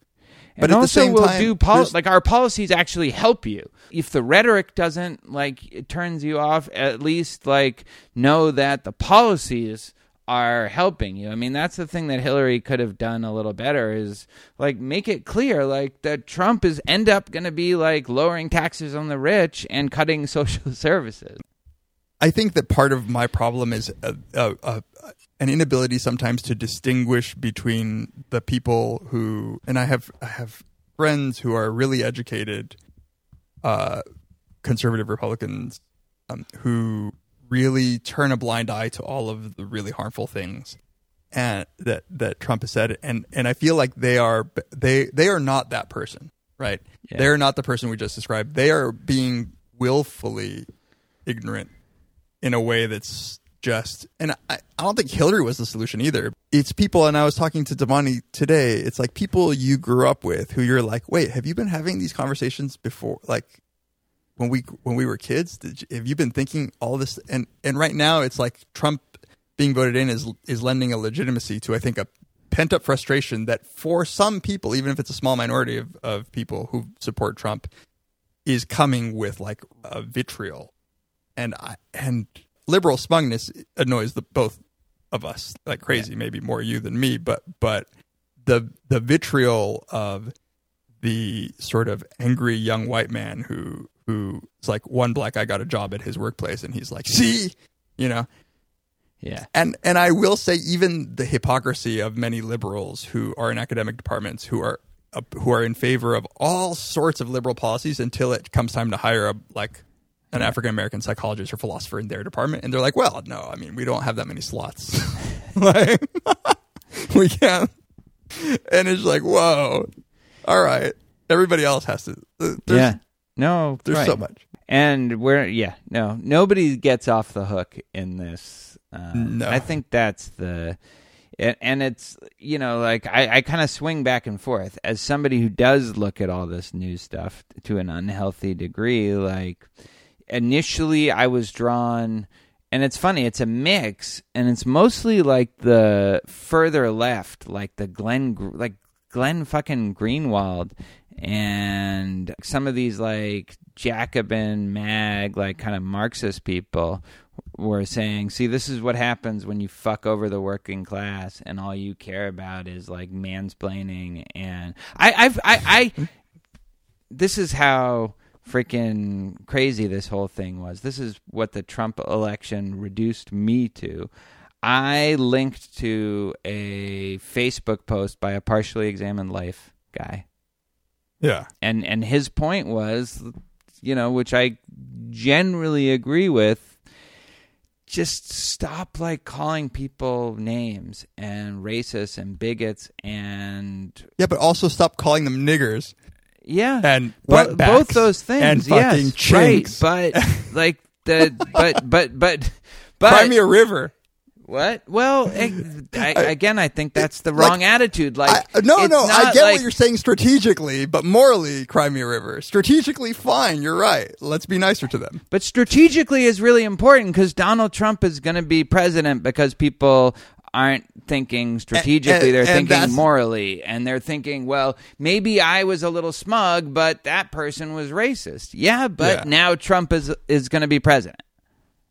And at the also same we'll time, do pol- there's- like our policies actually help you. If the rhetoric doesn't like it turns you off, at least like know that the policies are helping you. I mean, that's the thing that Hillary could have done a little better is like make it clear like that Trump is end up going to be like lowering taxes on the rich and cutting social services. I think that part of my problem is a, a, a, an inability sometimes to distinguish between the people who, and I have I have friends who are really educated, uh, conservative Republicans, um, who really turn a blind eye to all of the really harmful things, and that that Trump has said, and and I feel like they are they they are not that person, right? Yeah. They're not the person we just described. They are being willfully ignorant in a way that's just and I, I don't think Hillary was the solution either. It's people and I was talking to Damani today, it's like people you grew up with who you're like, wait, have you been having these conversations before like when we when we were kids? You, have you been thinking all this and and right now it's like Trump being voted in is is lending a legitimacy to I think a pent up frustration that for some people, even if it's a small minority of, of people who support Trump, is coming with like a vitriol and I, and liberal smugness annoys the both of us like crazy. Maybe more you than me, but but the the vitriol of the sort of angry young white man who who is like one black guy got a job at his workplace and he's like, see, you know, Yeah. and and I will say even the hypocrisy of many liberals who are in academic departments who are uh, who are in favor of all sorts of liberal policies until it comes time to hire a like an African American psychologist or philosopher in their department, and they're like, "Well, no, I mean, we don't have that many slots, like we can't." And it's like, "Whoa, all right, everybody else has to." uh, There's, yeah. No, there's right. so much. And we're yeah, no, nobody gets off the hook in this. Um, No. I think that's the, and, and it's you know like I, I kind of swing back and forth as somebody who does look at all this new stuff to an unhealthy degree. Like initially, I was drawn. And it's funny, it's a mix, and it's mostly like the further left, like the Glenn, like Glenn fucking Greenwald, and some of these like Jacobin mag, like kind of Marxist people were saying, see, this is what happens when you fuck over the working class and all you care about is like mansplaining. And I, I've, I, I, this is how freaking crazy this whole thing was. This is what the Trump election reduced me to. I linked to a Facebook post by a partially examined life guy Yeah, and and his point was you know which i generally agree with just stop like calling people names and racists and bigots and yeah, but also stop calling them niggers. Yeah And Bo- both those things and yes, fucking right but like the but but but but Cry me a river. What? Well, I, again, I think that's the wrong like, attitude. Like, I, no, no, I get like- what you're saying strategically, but morally, cry me a river. Strategically, fine. You're right. Let's be nicer to them. But strategically is really important because Donald Trump is going to be president because people aren't thinking strategically; and- they're and thinking morally, and they're thinking, "Well, maybe I was a little smug, but that person was racist." Yeah, but Yeah. now Trump is is going to be president.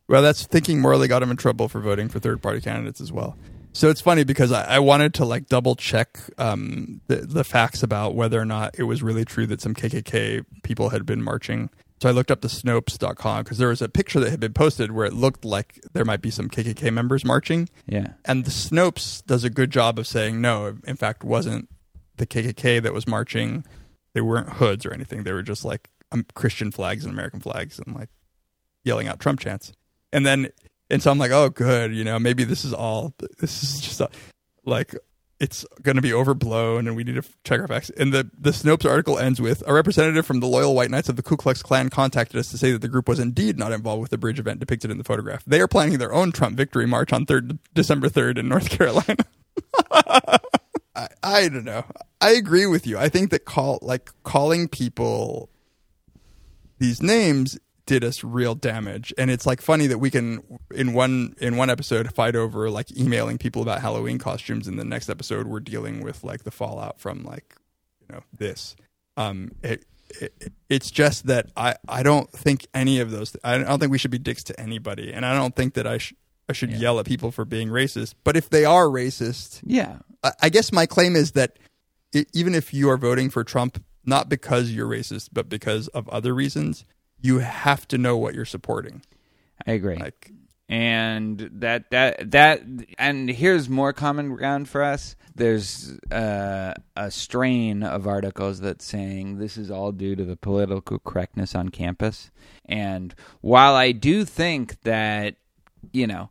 Well, that's thinking morally got him in trouble for voting for third party candidates as well. So it's funny because I, I wanted to like double check um, the, the facts about whether or not it was really true that some KKK people had been marching. So I looked up the Snopes.com because there was a picture that had been posted where it looked like there might be some KKK members marching. Yeah. And the Snopes does a good job of saying no, it, in fact, wasn't the KKK that was marching. They weren't hoods or anything. They were just like um, Christian flags and American flags and like yelling out Trump chants. And then, and so I'm like, oh, good. You know, maybe this is all, this is just a, like, it's going to be overblown and we need to check our facts. And the, the Snopes article ends with a representative from the Loyal White Knights of the Ku Klux Klan contacted us to say that the group was indeed not involved with the bridge event depicted in the photograph. They are planning their own Trump victory march on 3rd, December 3rd in North Carolina. I, I don't know. I agree with you. I think that call like calling people these names did us real damage. And it's like funny that we can in one in one episode fight over like emailing people about halloween costumes and the next episode we're dealing with like the fallout from like you know this. Um it, it, it's just that i i don't think any of those i don't think we should be dicks to anybody. And i don't think that i should i should yell at people for being racist. But if they are racist Yeah. I- I guess my claim is that i even if you are voting for Trump, not because you're racist, but because of other reasons, you have to know what you're supporting. I agree. Like, and that that that and here's more common ground for us there's uh, a strain of articles that saying this is all due to the political correctness on campus and while i do think that you know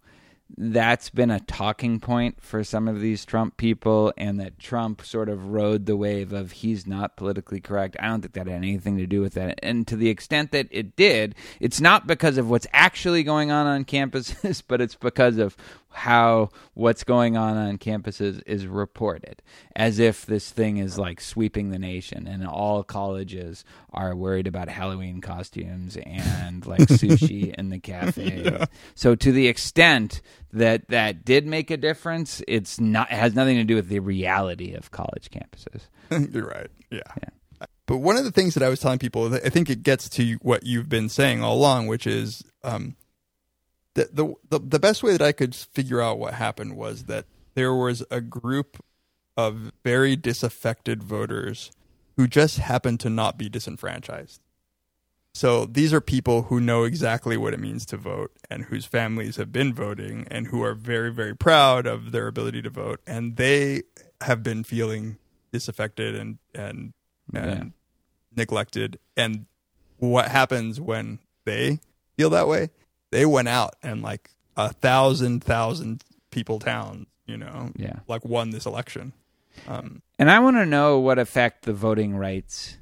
that's been a talking point for some of these Trump people, and that Trump sort of rode the wave of he's not politically correct. I don't think that had anything to do with that. And to the extent that it did, it's not because of what's actually going on on campuses, but it's because of how what's going on on campuses is reported as if this thing is like sweeping the nation and all colleges are worried about halloween costumes and like sushi in the cafe so to the extent that that did make a difference it's not it has nothing to do with the reality of college campuses you're right. Yeah. But one of the things that I was telling people, I think it gets to what you've been saying all along, which is um, the, the the the best way that I could figure out what happened was that there was a group of very disaffected voters who just happened to not be disenfranchised. So these are people who know exactly what it means to vote and whose families have been voting and who are very, very proud of their ability to vote. And they have been feeling disaffected and, and, and neglected. And what happens when they feel that way? They went out and like a thousand, thousand people town, you know, Yeah. like won this election. And I want to know what effect the Voting Rights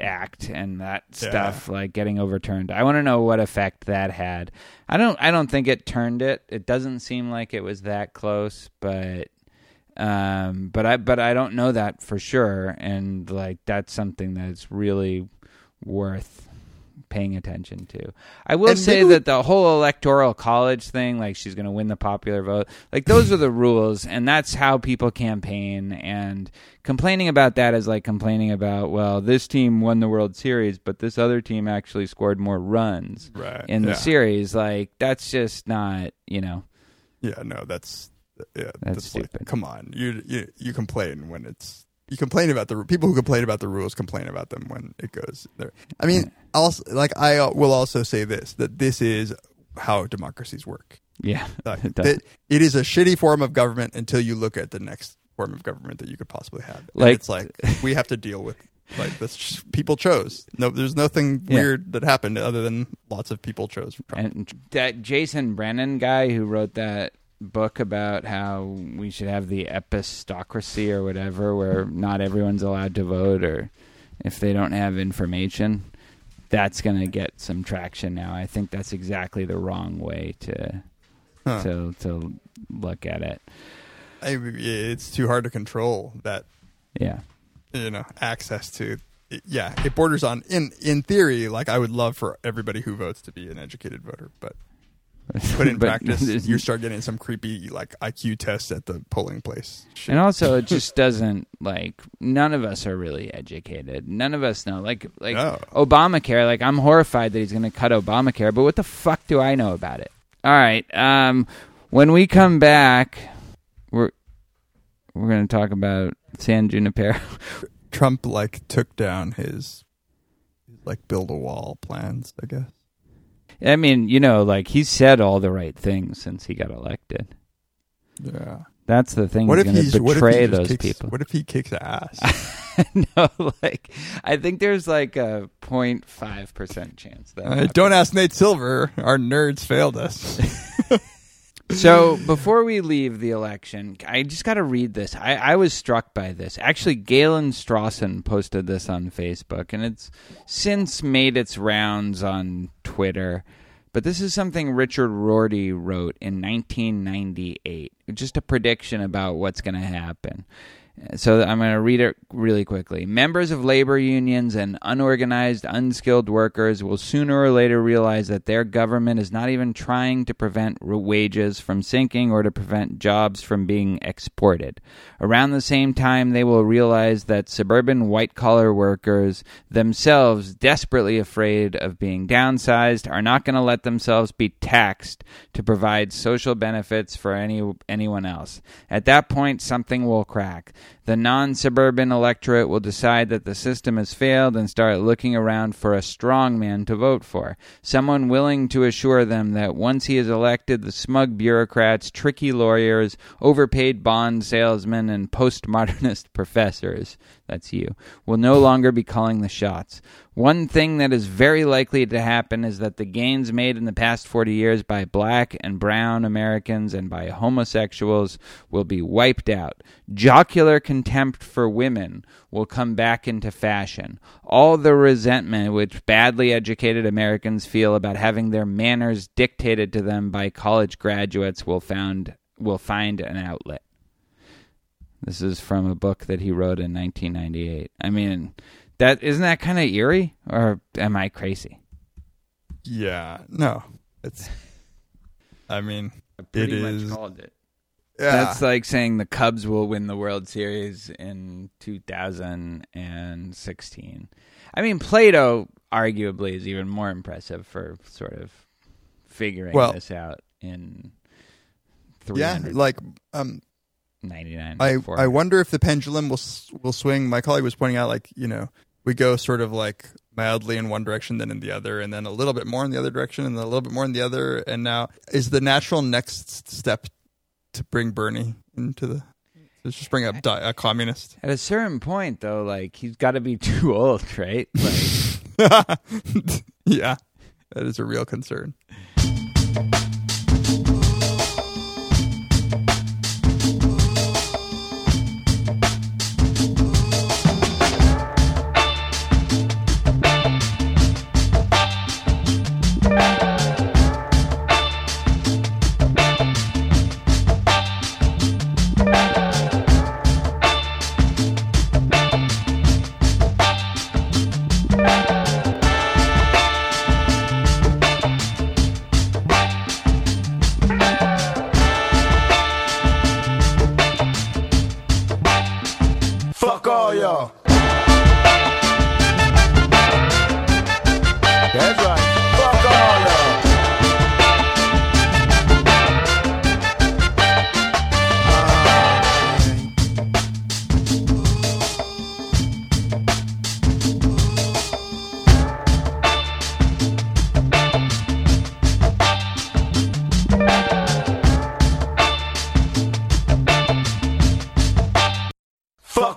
Act and that stuff, like getting overturned. I want to know what effect that had. I don't. I don't think it turned it. It doesn't seem like it was that close, but. Um, but I but I don't know that for sure, and like that's something that's really worth paying attention to. I will And say that the whole electoral college thing, like she's going to win the popular vote, like those are the rules, and that's how people campaign. And complaining about that is like complaining about, well, this team won the World Series, but this other team actually scored more runs Right, in the yeah. series. Like that's just not, you know. Yeah, no, that's yeah, That's like, stupid. come on, you you you complain when it's you complain about the people who complain about the rules complain about them when it goes there. I mean, also like I uh, will also say this that this is how democracies work. Yeah, Like, it that it is a shitty form of government until you look at the next form of government that you could possibly have. And Like- it's like we have to deal with like this. People chose. No, there's nothing Yeah. weird that happened other than lots of people chose. Trump. and that Jason Brennan guy who wrote that book about how we should have the epistocracy or whatever, where not everyone's allowed to vote, or if they don't have information, that's going to get some traction now. I think that's exactly the wrong way to Huh. to to look at it. I, it's too hard to control that Yeah. you know access to. Yeah, it borders on in in theory. Like I would love for everybody who votes to be an educated voter, but but in But practice, you start getting some creepy like IQ test at the polling place. Shit. And also, it just doesn't like none of us are really educated. None of us know. Like like No. Obamacare. Like I'm horrified that he's going to cut Obamacare, but what the fuck do I know about it? All right. Um, when we come back, we're we're going to talk about San Junipero. Trump like took down his like build a wall plans. I guess. I mean, you know, like he said all the right things since he got elected. Yeah. That's the thing. What he's if going to betray those kicks, people. What if he kicks ass? no, like I think there's like a 0.5 percent chance that. Uh, don't ask Nate Silver. Our nerds failed us. So before we leave the election, I just got to read this. I, I was struck by this. Actually, Galen Strawson posted this on Facebook, and it's since made its rounds on Twitter. But this is something Richard Rorty wrote in 1998. Just a prediction about what's going to happen. So I'm going to read it really quickly. Members of labor unions and unorganized, unskilled workers will sooner or later realize that their government is not even trying to prevent wages from sinking or to prevent jobs from being exported. Around the same time, they will realize that suburban white collar workers, themselves desperately afraid of being downsized, are not going to let themselves be taxed to provide social benefits for any anyone else. At that point, something will crack. The non suburban electorate will decide that the system has failed and start looking around for a strong man to vote for. Someone willing to assure them that once he is elected, the smug bureaucrats, tricky lawyers, overpaid bond salesmen, and postmodernist professors that's you will no longer be calling the shots. One thing that is very likely to happen is that the gains made in the past 40 years by black and brown Americans and by homosexuals will be wiped out. Jocular contempt for women will come back into fashion. All the resentment which badly educated Americans feel about having their manners dictated to them by college graduates will found will find an outlet. This is from a book that he wrote in 1998. I mean, that isn't that kind of eerie, or am I crazy? yeah. No. It's. I mean, I it pretty is. much called it. Yeah. That's like saying the Cubs will win the World Series in 2016. I mean, Plato arguably is even more impressive for sort of figuring Well- this out in yeah. Like um, I. I wonder if the pendulum will will swing. My colleague was pointing out, like you know, we go sort of like mildly in one direction, then in the other, and then a little bit more in the other direction, and then a little bit more in the other. And now, is the natural next step to bring Bernie into the? Let's just bring up di- a communist. At a certain point, though, like he's got to be too old, right? Like, yeah, that is a real concern.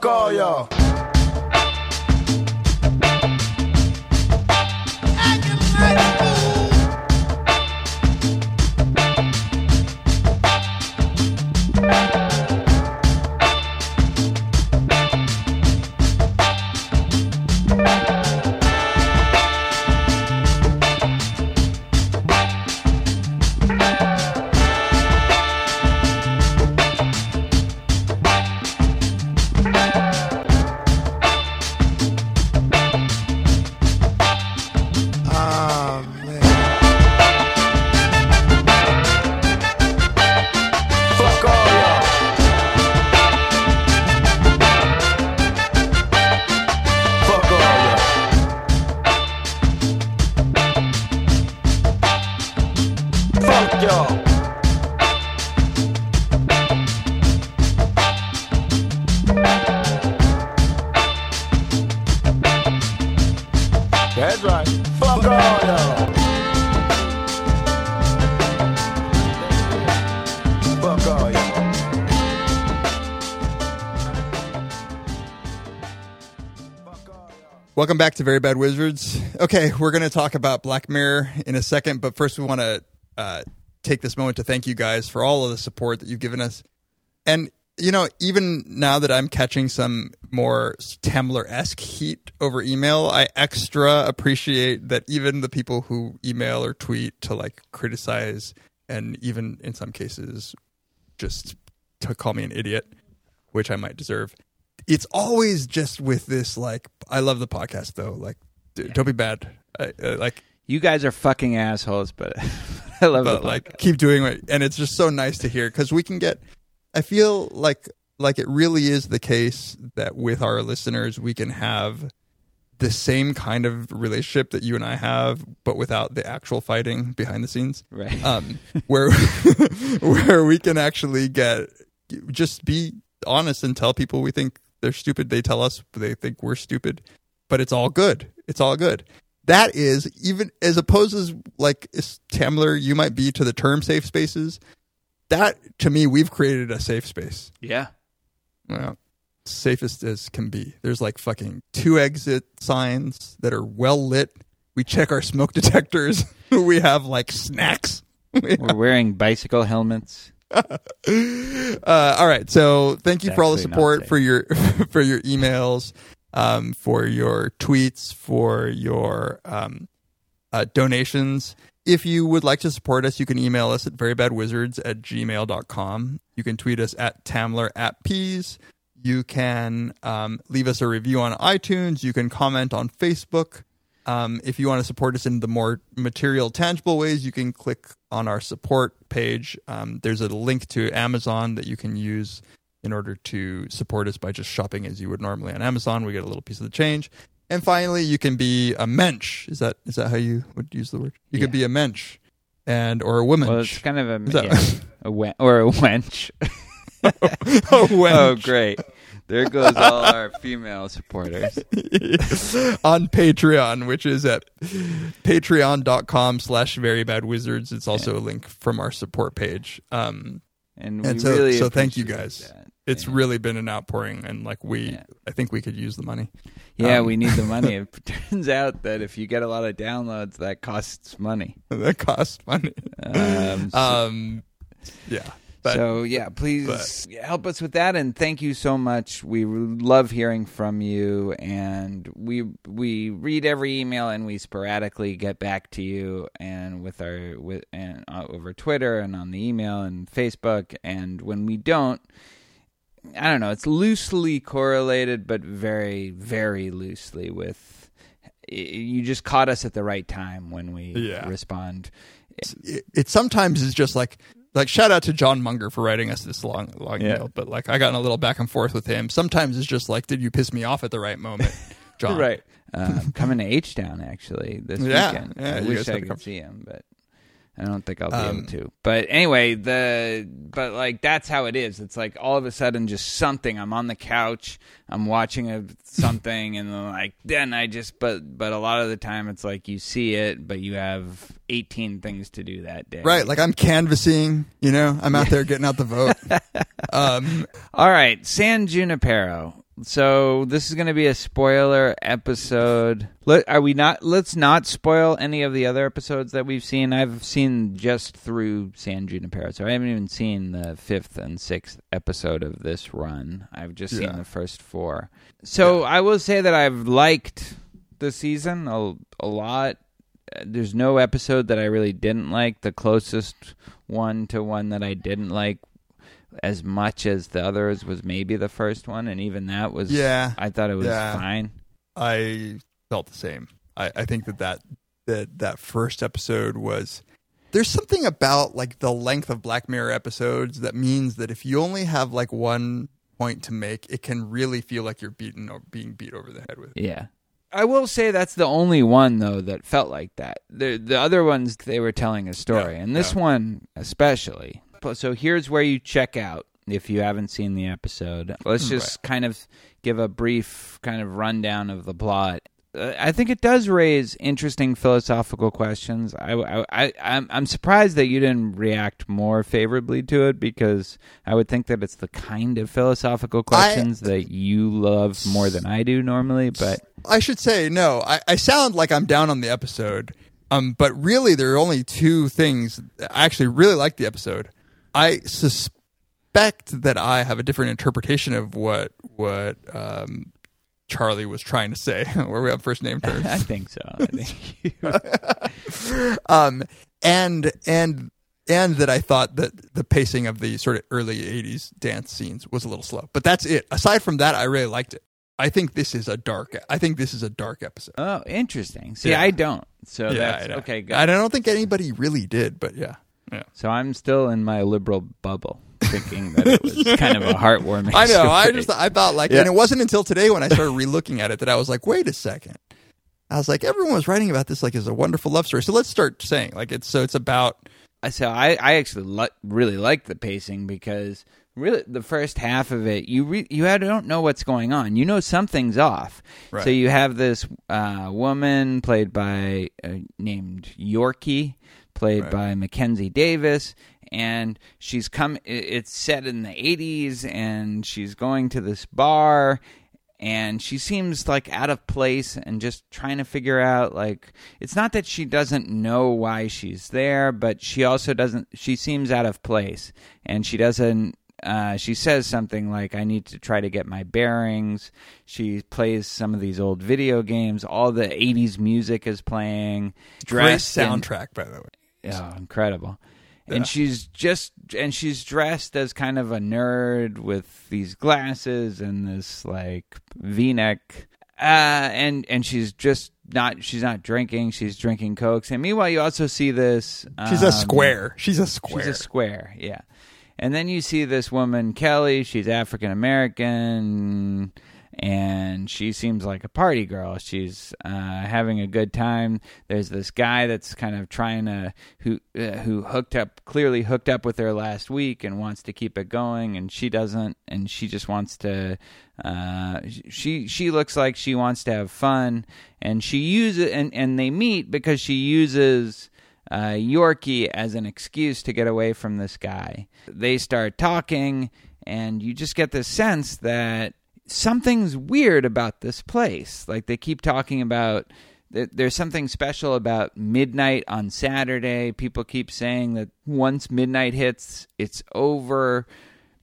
Fuck all y'all. Welcome back to Very Bad Wizards. Okay, we're going to talk about Black Mirror in a second, but first we want to uh, take this moment to thank you guys for all of the support that you've given us. And, you know, even now that I'm catching some more Tamler esque heat over email, I extra appreciate that even the people who email or tweet to like criticize and even in some cases just to call me an idiot, which I might deserve. It's always just with this like I love the podcast though. Like d- don't be bad. I, uh, like You guys are fucking assholes, but I love but like keep doing it and it's just so nice to hear because we can get i feel like like it really is the case that with our listeners we can have the same kind of relationship that you and i have but without the actual fighting behind the scenes Right. um where where we can actually get just be honest and tell people we think they're stupid they tell us they think we're stupid but it's all good it's all good that is even as opposed as like as Tamler you might be to the term safe spaces that to me we've created a safe space yeah. well, safest as can be. There's like fucking two exit signs that are well lit. We check our smoke detectors. we have like snacks. We We're wearing bicycle helmets. uh, all right. So thank you for all the support for your for your emails, um, for your tweets, for your um, uh, donations. If you would like to support us, you can email us at verybadwizards at gmail.com. You can tweet us at Tamler at Peas. You can um, leave us a review on iTunes. You can comment on Facebook. Um, if you want to support us in the more material, tangible ways, you can click on our support page. Um, there's a link to Amazon that you can use in order to support us by just shopping as you would normally on Amazon. We get a little piece of the change. And finally, you can be a mensch. Is that is that how you would use the word? You Yeah. could be a mensch, and or a woman. Well, it's kind of a, yeah, a we- or a wench. a Oh, wench. great. There goes all our female supporters. on Patreon, which is at patreon.com slash very bad wizards. It's also a link from our support page. Um, And, And so- really so thank you guys. that. it's Yeah. really been an outpouring and like we, Yeah. I think we could use the money. Yeah, Um, we need the money. It turns out that if you get a lot of downloads, that costs money. that costs money. Um, so, Um, yeah. But so yeah, please help us with that, and thank you so much. We love hearing from you, and we we read every email, and we sporadically get back to you, and with our with and uh, over Twitter and on the email and Facebook, and when we don't. I don't know. It's loosely correlated, but very, very loosely with. You just caught us at the right time when we Yeah. respond. it, it sometimes is just like like shout out to John Munger for writing us this long long Yeah. email. But like I got in a little back and forth with him. Sometimes it's just like, did you piss me off at the right moment, John? Right. Um, coming to H Town actually this Yeah, weekend. yeah, I wish I could come. see him, but I don't think I'll be Um, able to. But anyway, the but like that's how it is. It's like all of a sudden just something. I'm on the couch, I'm watching a something, and then like then I just but but a lot of the time it's like you see it, but you have 18 things to do that day. Right, like I'm canvassing, you know, I'm out there getting out the vote. um, All right, San Junipero. So this is going to be a spoiler episode. Let, are we not? Let's not spoil any of the other episodes that we've seen. I've seen just through San Junipero, so I haven't even seen the fifth and sixth episode of this run. I've just Yeah. seen the first four. So I will say that I've liked the season a, a lot. There's no episode that I really didn't like. The closest one to one that I didn't like as much as the others was maybe the first one, and even that was Yeah. I thought it was Yeah. fine. I felt the same. I, I think that, that that that first episode was there's something about like the length of Black Mirror episodes that means that if you only have like one point to make, it can really feel like you're beaten or being beat over the head with. it. Yeah. I will say that's the only one though that felt like that. The the other ones they were telling a story, Yeah, and this yeah. one especially. So here's where you check out if you haven't seen the episode. Let's just kind of give a brief kind of rundown of the plot. Uh, I think it does raise interesting philosophical questions. I, I, I, I'm, I'm surprised that you didn't react more favorably to it because I would think that it's the kind of philosophical questions that you love more than I do normally. But I should say no. I, I sound like I'm down on the episode, um, but really there are only two things. I actually really like the episode. I suspect that I have a different interpretation of what what um, Charlie was trying to say. Where we have first name terms. I think so. I think um, and and and that I thought that the pacing of the sort of early '80s dance scenes was a little slow. But that's it. Aside from that, I really liked it. I think this is a dark. I think this is a dark episode. oh, interesting. See, Yeah. I don't. So yeah, that's okay. Good. I don't think anybody really did, but yeah, yeah. So I'm still in my liberal bubble, thinking that it was kind of a heartwarming. I know. I just I thought like, Yeah. and it wasn't until today when I started relooking at it that I was like, wait a second. I was like, everyone was writing about this like as a wonderful love story. So let's start saying like it's so it's about so I, I actually li- really like the pacing because really the first half of it you re- you don't know what's going on you know something's off Right. so you have this uh, woman played by uh, named Yorkie played Right. by Mackenzie Davis and she's come it's set in the 80s and she's going to this bar and she seems like out of place and just trying to figure out like it's not that she doesn't know why she's there but she also doesn't she seems out of place and she doesn't uh, she says something like i need to try to get my bearings she plays some of these old video games all the 80s music is playing great dressed in- soundtrack by the way. Oh, incredible. Yeah. And she's just and she's dressed as kind of a nerd with these glasses and this like V-neck. Uh and and she's just not she's not drinking, she's drinking cokes. And meanwhile you also see this She's a um, square. She's a square. She's a square, yeah. And then you see this woman, Kelly. She's African American, and she seems like a party girl. She's uh, having a good time. There's this guy that's kind of trying to who uh, who hooked up clearly hooked up with her last week and wants to keep it going, and she doesn't, and she just wants to. Uh, she she looks like she wants to have fun, and she uses and and they meet because she uses uh, Yorkie as an excuse to get away from this guy. They start talking, and you just get the sense that something's weird about this place. Like they keep talking about. that There's something special about midnight on Saturday. People keep saying that once midnight hits, it's over.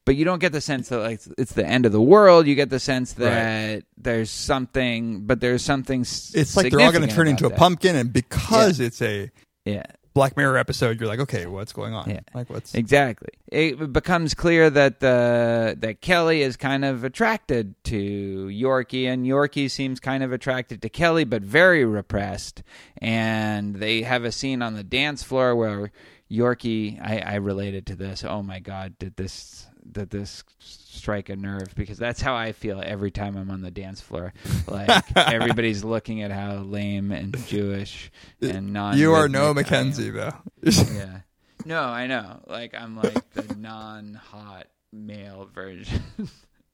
But you don't get the sense that like it's the end of the world. You get the sense that there's something, but there's something. It's like they're all going to turn into a pumpkin, and because it's a Yeah, Black Mirror episode, you're like, okay, what's going on? Yeah. Like what's Exactly. It becomes clear that the that Kelly is kind of attracted to Yorkie, and Yorkie seems kind of attracted to Kelly, but very repressed. And they have a scene on the dance floor where Yorkie, I, I related to this. Oh my God, did this did this strike a nerve? Because that's how I feel every time I'm on the dance floor. Like everybody's looking at how lame and Jewish and non. you are no Mackenzie though. Yeah. No, I know. Like I'm like the non-hot male version.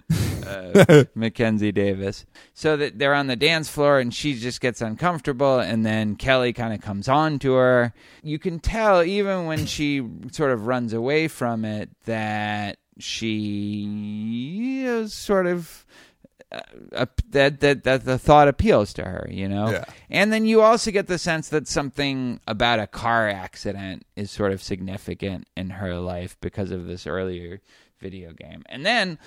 of Mackenzie Davis. So that they're on the dance floor and she just gets uncomfortable and then Kelly kind of comes on to her. You can tell even when she sort of runs away from it that she is sort of uh, uh, that that that the thought appeals to her, you know. Yeah. And then you also get the sense that something about a car accident is sort of significant in her life because of this earlier video game. And then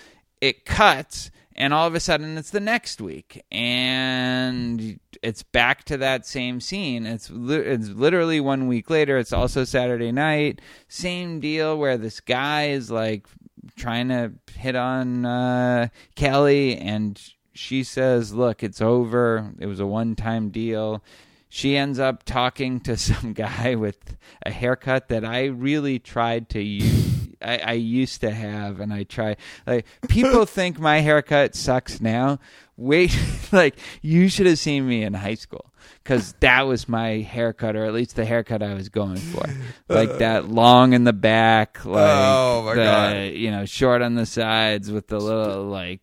it cuts and all of a sudden it's the next week and it's back to that same scene it's li- it's literally one week later it's also Saturday night same deal where this guy is like trying to hit on uh, Kelly and she says look it's over it was a one time deal she ends up talking to some guy with a haircut that I really tried to use. I, I used to have, and I try. Like people think my haircut sucks now. Wait, like you should have seen me in high school because that was my haircut, or at least the haircut I was going for. Like that long in the back, like Oh, my the, God. you know, short on the sides with the little like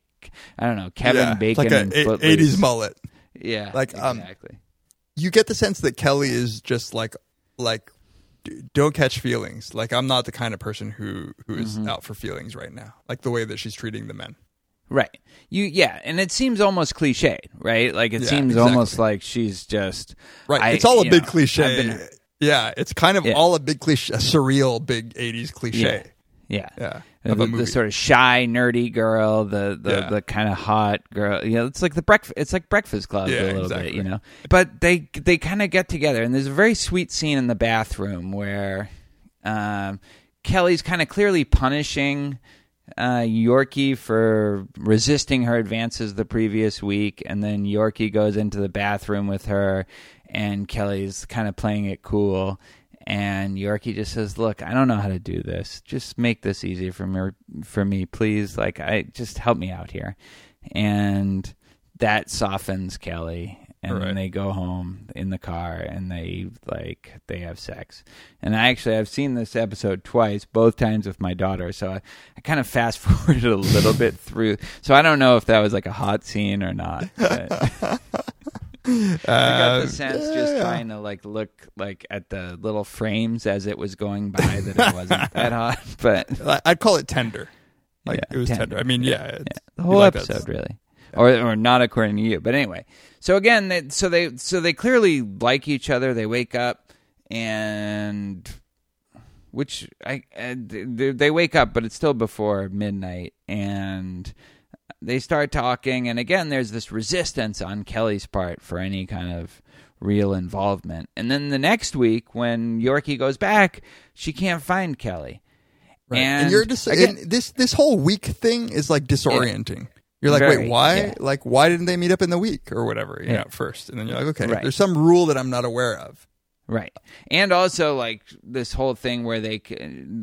I don't know, Kevin yeah, Bacon like a and a- Footloose. 80s mullet. Yeah, Like, um, exactly. You get the sense that Kelly is just like like don't catch feelings. Like I'm not the kind of person who who is Mm-hmm. out for feelings right now. Like the way that she's treating the men. Right. You yeah, and it seems almost cliche, right? Like it Yeah, seems exactly. almost like she's just Right. I- it's all a big know, cliche. Been- yeah, it's kind of Yeah. all a big cliche, a surreal big 80s cliche. yeah. Yeah, The, the sort of shy, nerdy girl, the the, Yeah. the kind of hot girl. You know, it's like the breakfast. It's like Breakfast Club Yeah, a little exactly. bit, you know. But they they kind of get together, and there's a very sweet scene in the bathroom where um, Kelly's kind of clearly punishing uh, Yorkie for resisting her advances the previous week, and then Yorkie goes into the bathroom with her, and Kelly's kind of playing it cool. And Yorkie just says, "Look, I don't know how to do this. Just make this easy for me, for me, please. Like, I just help me out here." And that softens Kelly, and Right. then they go home in the car, and they like they have sex. And I actually I've seen this episode twice, both times with my daughter. So I, I kind of fast forwarded a little bit through. So I don't know if that was like a hot scene or not. But I got the sense just Uh, yeah. trying to like look like at the little frames as it was going by that it wasn't that hot, but I'd call it tender. Like Yeah, it was tender. tender. I mean, yeah, it's- the whole like episode really, or or not according to you. But anyway, so again, they, so they so they clearly like each other. They wake up and which I they, wake up, but it's still before midnight, and they start talking. And again, there's this resistance on Kelly's part for any kind of real involvement. And then the next week, when Yorkie goes back, she can't find Kelly. Right. And, And, you're just again, and this this whole week thing is like disorienting. You're like, Very, wait, why? yeah. Like, why didn't they meet up in the week or whatever? You Yeah. know, at first, and then you're like, okay, Right. there's some rule that I'm not aware of. Right. And also like this whole thing where they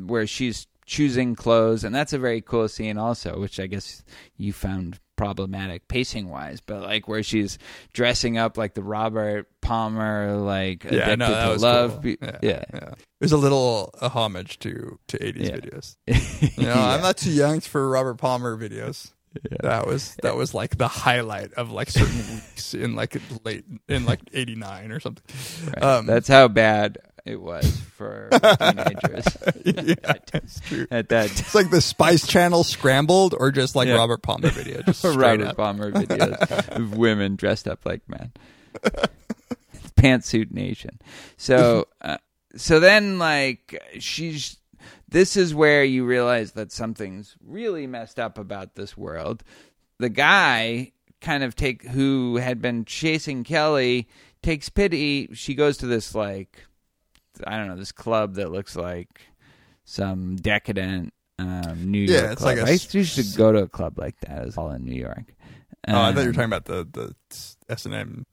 where she's choosing clothes and that's a very cool scene also which I guess you found problematic pacing wise but like where she's dressing up like the Robert Palmer like Yeah, addicted no, that to was love cool. yeah, yeah. yeah. There's a little a homage to to 80s Yeah. videos. You know, I'm not too young for Robert Palmer videos. That was that was like the highlight of like certain weeks in like late in like '89 or something. Right. Um, that's how bad it was for teenagers yeah, that's true. at that It's like the Spice Channel scrambled, or just like Yeah. Robert Palmer video, just straight Robert up. Palmer videos of women dressed up like men. Pantsuit Nation. So, uh, so then like she's. This is where you realize that something's really messed up about this world. The guy kind of take who had been chasing Kelly takes pity. She goes to this like I don't know this club that looks like some decadent um, New Yeah, York it's club. like a I used to, go to a club like that. It's all in New York. Oh, I thought you were Um, talking about the the S and M,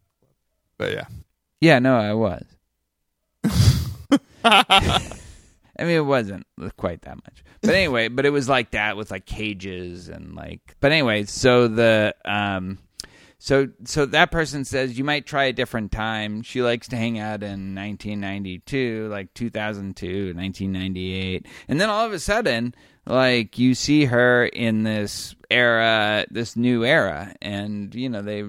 but yeah. Yeah, no, I was. I mean, it wasn't quite that much, but anyway, but it was like that with like cages and like. But anyway, so the um, so so that person says you might try a different time. She likes to hang out in 1992, like 2002, 1998, and then all of a sudden, like you see her in this era, this new era, and you know they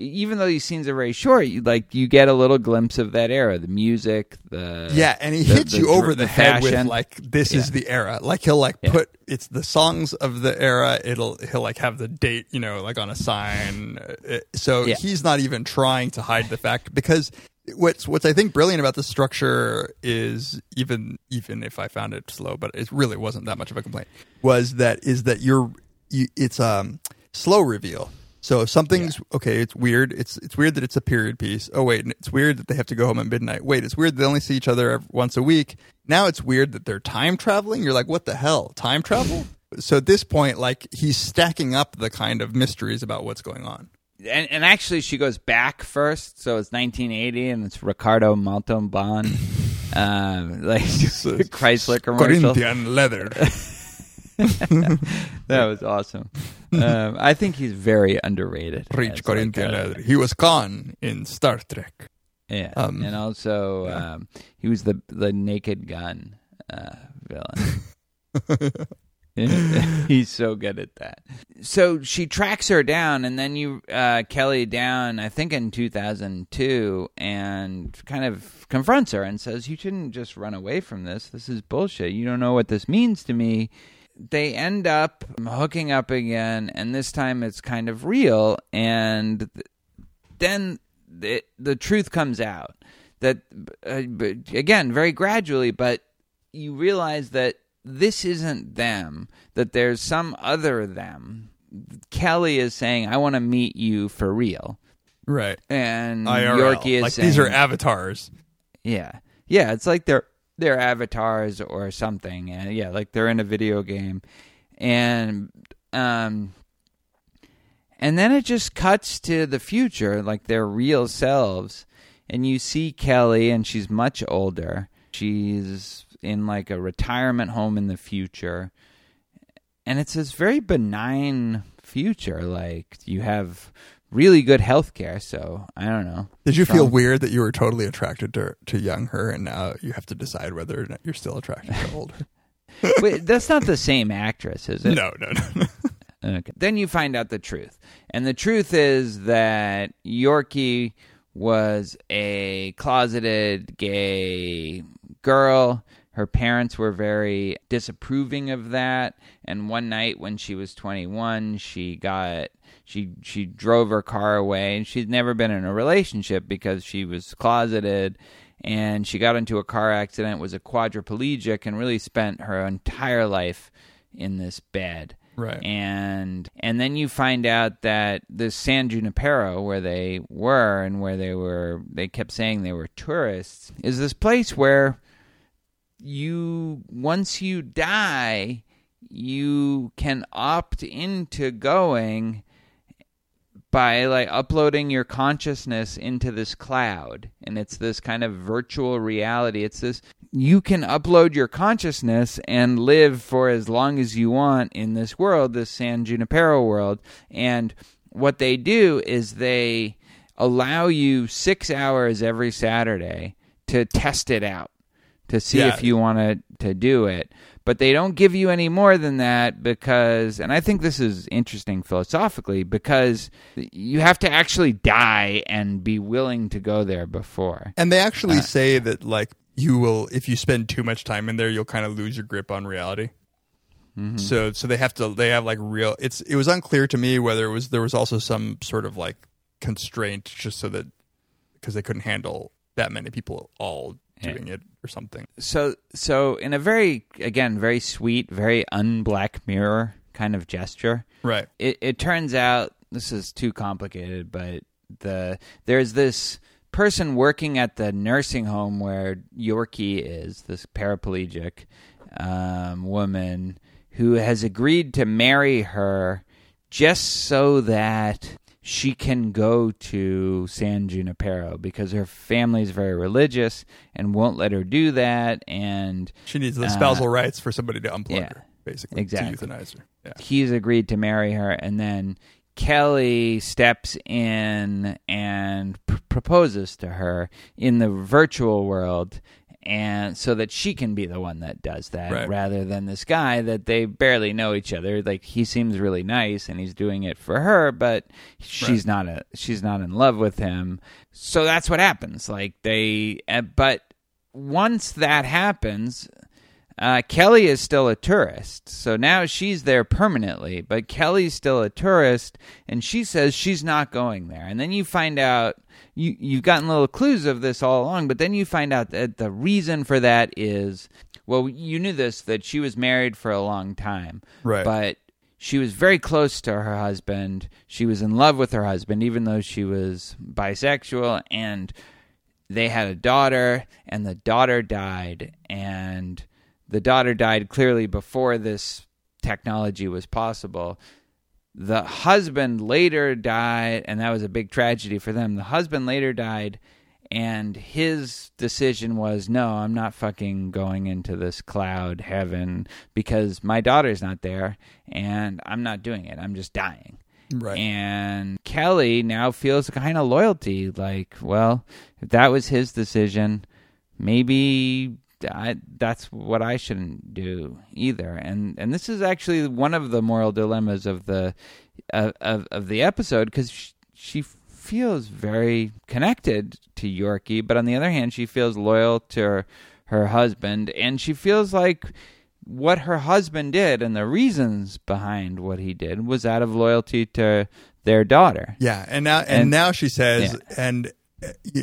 even though these scenes are very short, you, like you get a little glimpse of that era, the music, the Yeah, and he the- hits the you dr- over the, head with like this is the era. Like he'll like Yeah. put it's the songs of the era. It'll he'll like have the date, you know, like on a sign. Uh, So Yeah. he's not even trying to hide the fact because what's what's I think brilliant about the structure is even even if I found it slow, but it really wasn't that much of a complaint. Was that is that you're you, it's um slow reveal. So if something's okay, it's weird. It's it's weird that it's a period piece. Oh wait, it's weird that they have to go home at midnight. Wait, it's weird they only see each other once a week. Now it's weird that they're time traveling. You're like, what the hell? Time travel? so at this point, like he's stacking up the kind of mysteries about what's going on. and, and actually she goes back first, so it's 1980, and it's Ricardo Montalban, um, like Chrysler commercial. Corinthian leather. That was awesome. Um, I think he's very underrated. Rich as, like, a-. He was Khan in Star Trek. Yeah, Um, and also um, he was the the Naked Gun uh, villain. He's so good at that. So she tracks her down, and then you uh, Kelly down. I think in two thousand two, and kind of confronts her and says, "You shouldn't just run away from this. This is bullshit. You don't know what this means to me." They end up hooking up again, and this time it's kind of real. And then the, the truth comes out that, uh, again, very gradually, but you realize that this isn't them, that there's some other them. Kelly is saying, I want to meet you for real. Right. And IRL. Yorkie is like saying, these are avatars. yeah, yeah. It's like they're they're avatars or something, and yeah, like they're in a video game, and um, and then it just cuts to the future, like their real selves, and you see Kelly, and she's much older. She's in like a retirement home in the future, and it's this very benign future. Like you have really good health care, so I don't know. Did you feel weird that you were totally attracted to to young her, and now you have to decide whether or not you're still attracted to older? Wait, that's not the same actress, is it? no, no, no, no. Okay. Then you find out the truth. And the truth is that Yorkie was a closeted gay girl. Her parents were very disapproving of that. And one night when she was 21, she got she she drove her car away and she'd never been in a relationship because she was closeted and she got into a car accident was a quadriplegic and really spent her entire life in this bed Right. and and then you find out that the San Junipero, where they were and where they were, they kept saying they were tourists, is this place where you once you die, you can opt into going by like uploading your consciousness into this cloud and it's this kind of virtual reality. It's this you can upload your consciousness and live for as long as you want in this world this san junipero world. And what they do is they allow you six hours every saturday to test it out to see Yeah. if you want to to do it but they don't give you any more than that because and i think this is interesting philosophically because you have to actually die and be willing to go there before And they actually uh, say that like you will if you spend too much time in there, you'll kind of lose your grip on reality. Mm-hmm. So so they have to they have like real. It's it was unclear to me whether it was there was also some sort of like constraint just so that because they couldn't handle that many people all. Doing it or something. so so in a very again very sweet very un-black mirror kind of gesture Right. it, it turns out this is too complicated, but the there's this person working at the nursing home where Yorkie is, this paraplegic um, woman who has agreed to marry her just so that she can go to San Junipero because her family is very religious and won't let her do that and She needs the Uh, spousal rights for somebody to unplug yeah, her, basically, exactly. to euthanize her. Yeah. he's agreed to marry her and then Kelly steps in and pr- proposes to her in the virtual world and so that she can be the one that does that Right. rather than this guy that they barely know each other. Like he seems really nice and he's doing it for her but she's not a she's not in love with him. So that's what happens. Like they uh, but once that happens uh, Kelly is still a tourist, so now she's there permanently. But Kelly's still a tourist, and she says she's not going there. And then you find out you you've gotten little clues of this all along, but then you find out that the reason for that is well, you knew this that she was married for a long time, Right. But she was very close to her husband. She was in love with her husband, even though she was bisexual, and they had a daughter and the daughter died and the daughter died clearly before this technology was possible the husband later died and that was a big tragedy for them the husband later died and his decision was no i'm not fucking going into this cloud heaven because my daughter's not there and i'm not doing it i'm just dying Right. and Kelly now feels a kind of loyalty. Like, well, if that was his decision, maybe I, that's what I shouldn't do either. And and this is actually one of the moral dilemmas of the of of, of the episode because she, she feels very connected to Yorkie, but on the other hand, she feels loyal to her, her husband, and she feels like what her husband did and the reasons behind what he did was out of loyalty to their daughter. Yeah, and now and, And- now she says, Yeah. and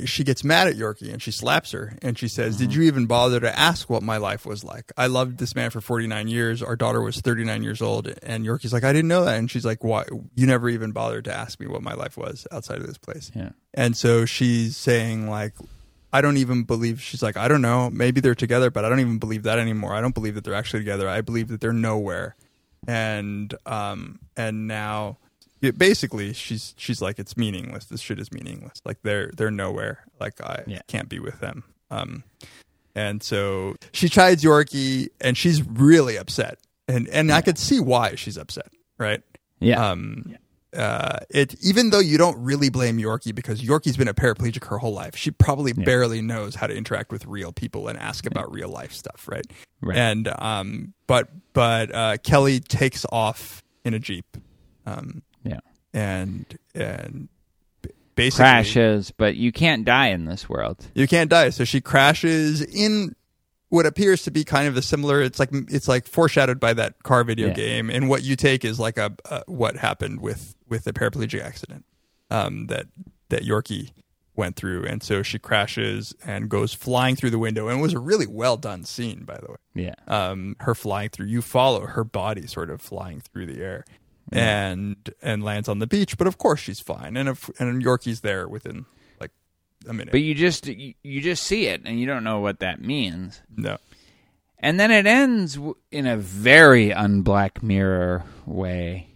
she gets mad at Yorkie and she slaps her and she says, Mm-hmm. "Did you even bother to ask what my life was like? I loved this man for 49 years. Our daughter was 39 years old." And Yorkie's like, "I didn't know that." And she's like, "Why? You never even bothered to ask me what my life was outside of this place." Yeah. And so she's saying like I don't even believe she's like I don't know maybe they're together but I don't even believe that anymore. I don't believe that they're actually together. I believe that they're nowhere. And um and now it, basically she's she's like it's meaningless. This shit is meaningless. Like they're they're nowhere. Like I Yeah. can't be with them. Um and so she chides Yorkie and she's really upset. And and I could see why she's upset, right? Yeah. Um, uh, it even though you don't really blame Yorkie because Yorkie's been a paraplegic her whole life, she probably barely knows how to interact with real people and ask about real life stuff, right? Right. And um, but but uh, Kelly takes off in a jeep, um, yeah. And and basically Crashes, but you can't die in this world. you can't die. So she crashes in what appears to be kind of a similar. It's like it's like foreshadowed by that car video Yeah. game, and what you take is like a, a what happened with with the paraplegic accident um, that that Yorkie went through, and so she crashes and goes flying through the window, and it was a really well done scene, by the way. Yeah. Um, her flying through, you follow her body sort of flying through the air. And and lands on the beach, but of course she's fine, and if, and Yorkie's there within like a minute. But you just you you just see it and you don't know what that means. no, And then it ends in a very unblack mirror way.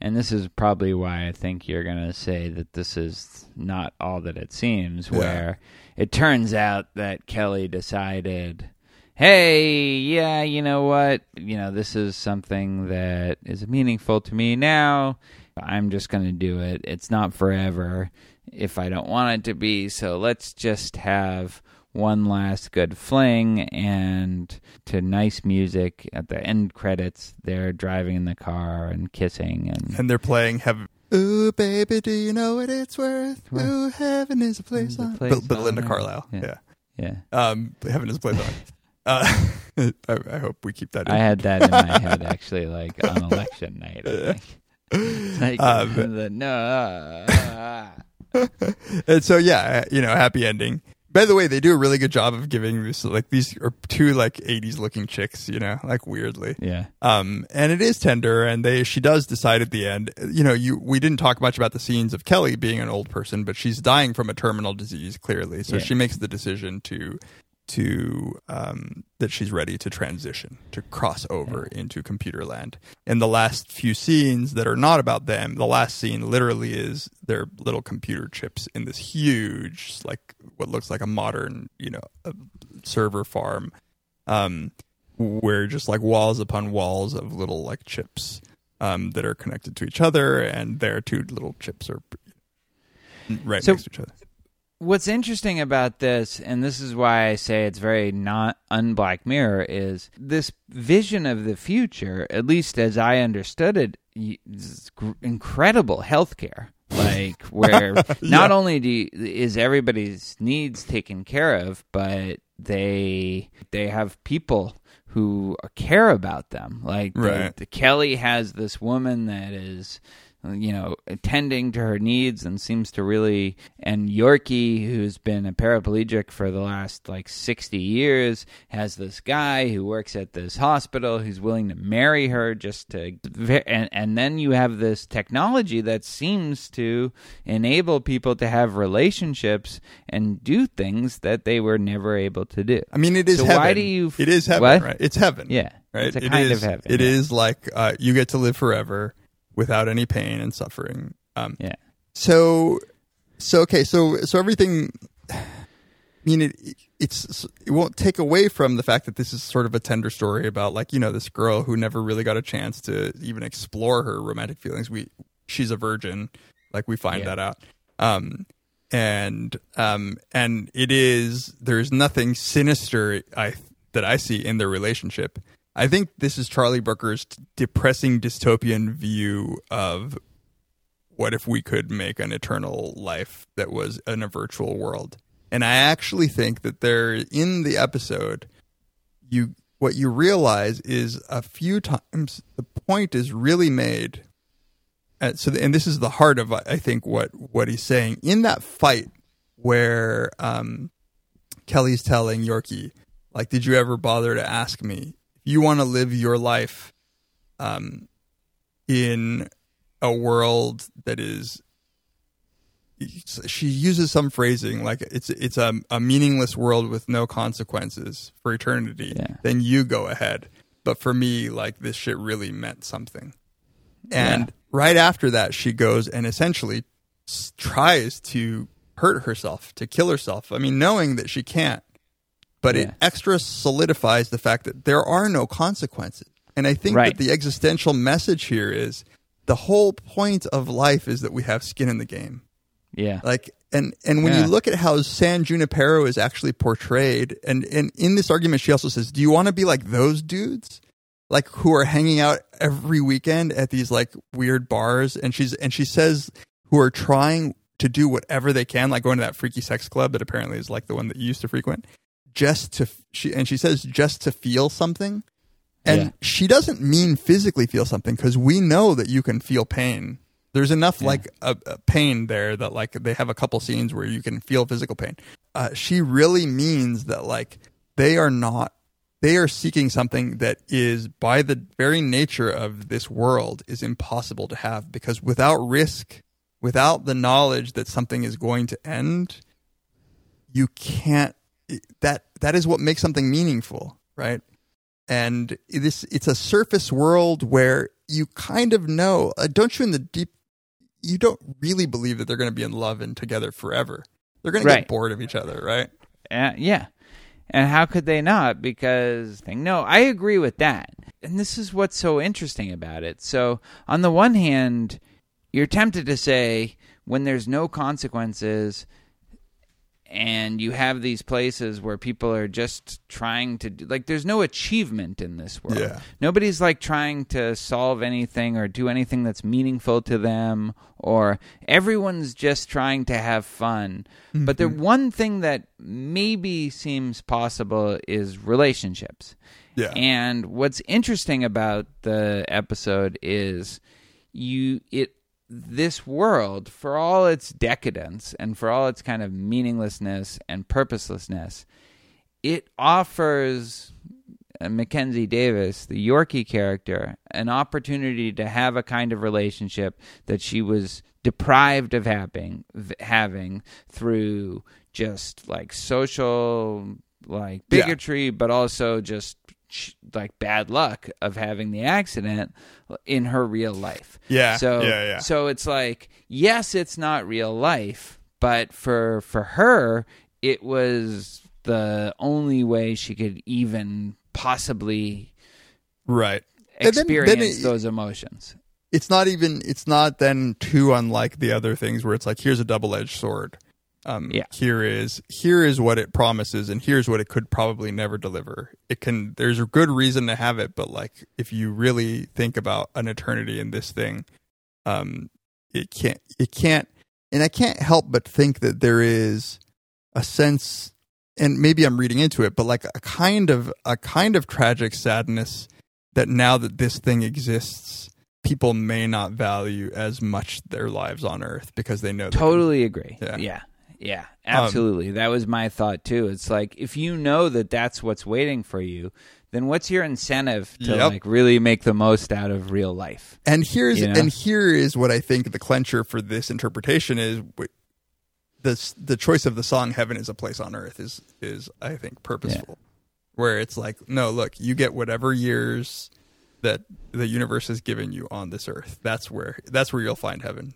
And this is probably why I think you're going to say that this is not all that it seems, Yeah. where it turns out that Kelly decided, hey, yeah, you know what? You know, this is something that is meaningful to me now. I'm just going to do it. It's not forever if I don't want it to be. So let's just have one last good fling and to nice music at the end credits they're driving in the car and kissing and and they're playing heaven. Ooh, baby, do you know what it's worth? Ooh, heaven is a place Is a on. place Bill- Belinda Carlisle. Yeah. Yeah. yeah. Um, heaven is a place on. Uh, I, I hope we keep that. In. I had that in my head actually, like on election night. I think. Like Um, the, no, uh, uh, and so yeah, you know, happy ending. By the way, they do a really good job of giving this like these are two like '80s looking chicks, you know, like weirdly. yeah, Um, and it is tender, and they she does decide at the end. You know, you we didn't talk much about the scenes of Kelly being an old person, but she's dying from a terminal disease clearly. So Yeah. she makes the decision to to um, that she's ready to transition to cross over into computer land. And the last few scenes that are not about them, the last scene literally is their little computer chips in this huge, like what looks like a modern, you know, a server farm. Um, where just like walls upon walls of little like chips um, that are connected to each other, and their two little chips are right So- next to each other. What's interesting about this, and this is why I say it's very not unblack mirror, is this vision of the future, at least as I understood it, is incredible healthcare. Like where not only do you, is everybody's needs taken care of, but they they have people who care about them. Like the- the Kelly has this woman that is you know, attending to her needs and seems to really. And Yorkie, who's been a paraplegic for the last like 60 years, has this guy who works at this hospital who's willing to marry her just to. And, and then you have this technology that seems to enable people to have relationships and do things that they were never able to do. I mean, it is So heaven. why do you- It is heaven, What? right? It's heaven. Yeah. right. It's a kind is- of heaven. It yeah. is like uh, you get to live forever without any pain and suffering. Um, Yeah. So, so okay, so so everything. I mean, it it's it won't take away from the fact that this is sort of a tender story about like you know this girl who never really got a chance to even explore her romantic feelings. We she's a virgin, like we find Yeah. that out. Um, and um, and it is there's nothing sinister I that I see in their relationship. I think this is Charlie Brooker's depressing dystopian view of what if we could make an eternal life that was in a virtual world. And I actually think that there in the episode you what you realize is a few times the point is really made. And so, and this is the heart of I think what what he's saying in that fight where um, Kelly's telling Yorkie, like, did you ever bother to ask me you want to live your life um, in a world that is she uses some phrasing like it's it's a, a meaningless world with no consequences for eternity Yeah. then you go ahead but for me like this shit really meant something and Yeah. right after that she goes and essentially s- tries to hurt herself to kill herself i mean knowing that she can't but it extra solidifies the fact that there are no consequences and i think Right. that the existential message here is the whole point of life is that we have skin in the game Yeah. like and and when Yeah. you look at how San Junipero is actually portrayed, and and in this argument, she also says, "Do you want to be like those dudes, like who are hanging out every weekend at these like weird bars?" And she's and she says, "Who are trying to do whatever they can, like going to that freaky sex club that apparently is like the one that you used to frequent, just to she and she says just to feel something." And Yeah. she doesn't mean physically feel something because we know that you can feel pain. There's enough like a, a pain there that like they have a couple scenes where you can feel physical pain. Uh, she really means that like they are not they are seeking something that is by the very nature of this world is impossible to have because without risk, without the knowledge that something is going to end, you can't that that is what makes something meaningful, right? And this it's a surface world where you kind of know, uh, don't you in the deep you don't really believe that they're going to be in love and together forever. They're going to get bored of each other, right? Uh, yeah. And how could they not? Because no, I agree with that. And this is what's so interesting about it. So, on the one hand, you're tempted to say when there's no consequences and you have these places where people are just trying to do, like there's no achievement in this world. Yeah. Nobody's like trying to solve anything or do anything that's meaningful to them or everyone's just trying to have fun. But the mm-hmm. one thing that maybe seems possible is relationships. Yeah. And what's interesting about the episode is you it this world for all its decadence and for all its kind of meaninglessness and purposelessness, it offers uh, Mackenzie Davis, the Yorkie character, an opportunity to have a kind of relationship that she was deprived of having having through just like social like Yeah. bigotry but also just like bad luck of having the accident in her real life. Yeah, So yeah, yeah. so it's like yes, it's not real life, but for for her it was the only way she could even possibly Right. And then- then experience it- those emotions. it's not even it's not then too unlike the other things where it's like here's a double-edged sword um Yeah. here is here is what it promises and here's what it could probably never deliver it can there's a good reason to have it but like if you really think about an eternity in this thing um it can't it can't and i can't help but think that there is a sense and maybe i'm reading into it but like a kind of a kind of tragic sadness that now that this thing exists people may not value as much their lives on earth because they know Totally agree. Yeah. Yeah. Yeah. Um, absolutely. that was my thought too. It's like if you know that that's what's waiting for you, then what's your incentive to Yep. like really make the most out of real life? and here's You know? and here is what i think the clencher for this interpretation is the the choice of the song heaven is a place on earth is is i think purposeful where it's like no look you get whatever years that the universe has given you on this earth that's where that's where you'll find heaven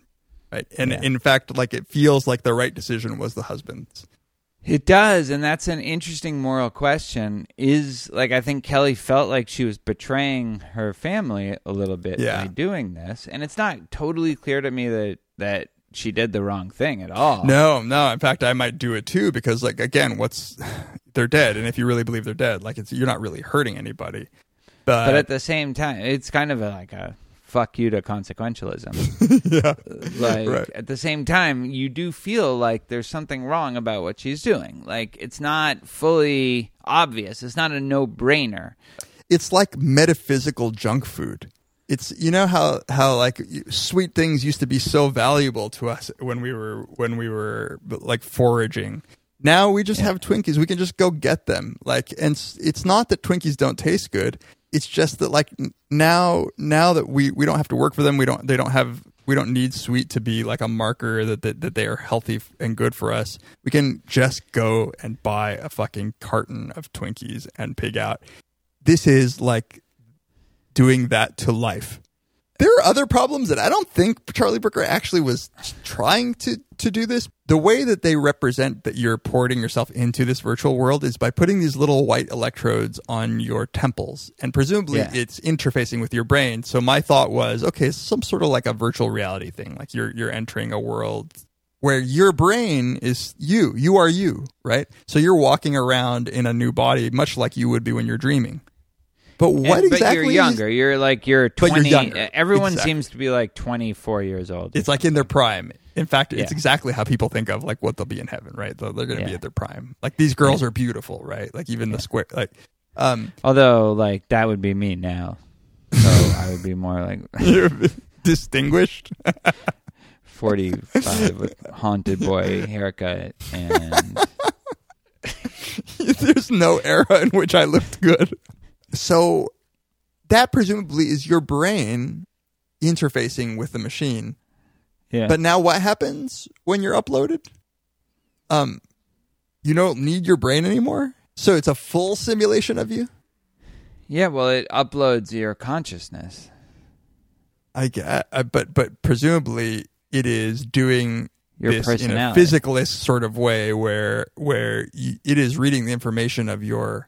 right and Yeah. in fact like it feels like the right decision was the husband's It does, and that's an interesting moral question. Is like I think Kelly felt like she was betraying her family a little bit Yeah. by doing this, and it's not totally clear to me that that she did the wrong thing at all. No, no. In fact, I might do it too because, like, again, what's they're dead, and if you really believe they're dead, like, it's you're not really hurting anybody. But, but at the same time, it's kind of a, like a fuck you to consequentialism. yeah. like Right. at the same time you do feel like there's something wrong about what she's doing like it's not fully obvious it's not a no-brainer it's like metaphysical junk food. It's you know how how like sweet things used to be so valuable to us when we were when we were like foraging. Now we just have Twinkies. We can just go get them. Like and it's not that Twinkies don't taste good. It's just that like now now that we we don't have to work for them. We don't they don't have we don't need sweet to be like a marker that that, that they are healthy and good for us. We can just go and buy a fucking carton of Twinkies and pig out this is like doing that to life. There are other problems that I don't think Charlie Brooker actually was trying to to do this. The way that they represent that you're porting yourself into this virtual world is by putting these little white electrodes on your temples, and presumably Yeah. it's interfacing with your brain. So my thought was, okay, it's some sort of like a virtual reality thing, like you're you're entering a world where your brain is you. You are you, right? So you're walking around in a new body, much like you would be when you're dreaming. But what And- but exactly? you're is- you're like you're 20 you're younger. everyone Exactly. seems to be like 24 years old it's like in their prime. In fact, it's exactly how people think of like what they'll be in heaven, right? They're, they're going to be at their prime. Like these girls are beautiful, right? Like even the square, like um, although like that would be me now so i would be more like you're distinguished. 45 with haunted boy haircut and There's no era in which I looked good. So that presumably is your brain interfacing with the machine. yeah But now what happens when you're uploaded? Um you don't need your brain anymore? So it's a full simulation of you? yeah well it uploads your consciousness I get but but presumably it is doing Your this in a physicalist sort of way where where it is reading the information of your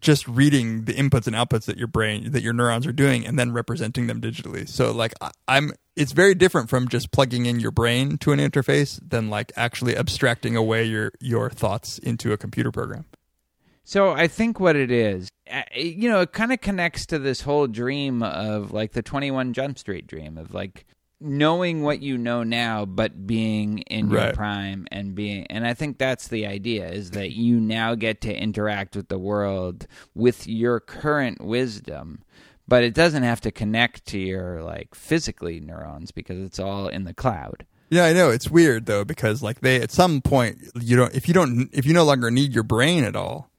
just reading the inputs and outputs that your brain that your neurons are doing and then representing them digitally. So like I, i'm it's very different from just plugging in your brain to an interface than like actually abstracting away your your thoughts into a computer program. So I think what it is, you know, it kind of connects to this whole dream of like the 21 Jump Street dream of like knowing what you know now but being in your Right. prime and being and I think that's the idea is that you now get to interact with the world with your current wisdom but it doesn't have to connect to your like physically neurons because it's all in the cloud. yeah i know it's weird though because like they at some point you don't if you don't if you no longer need your brain at all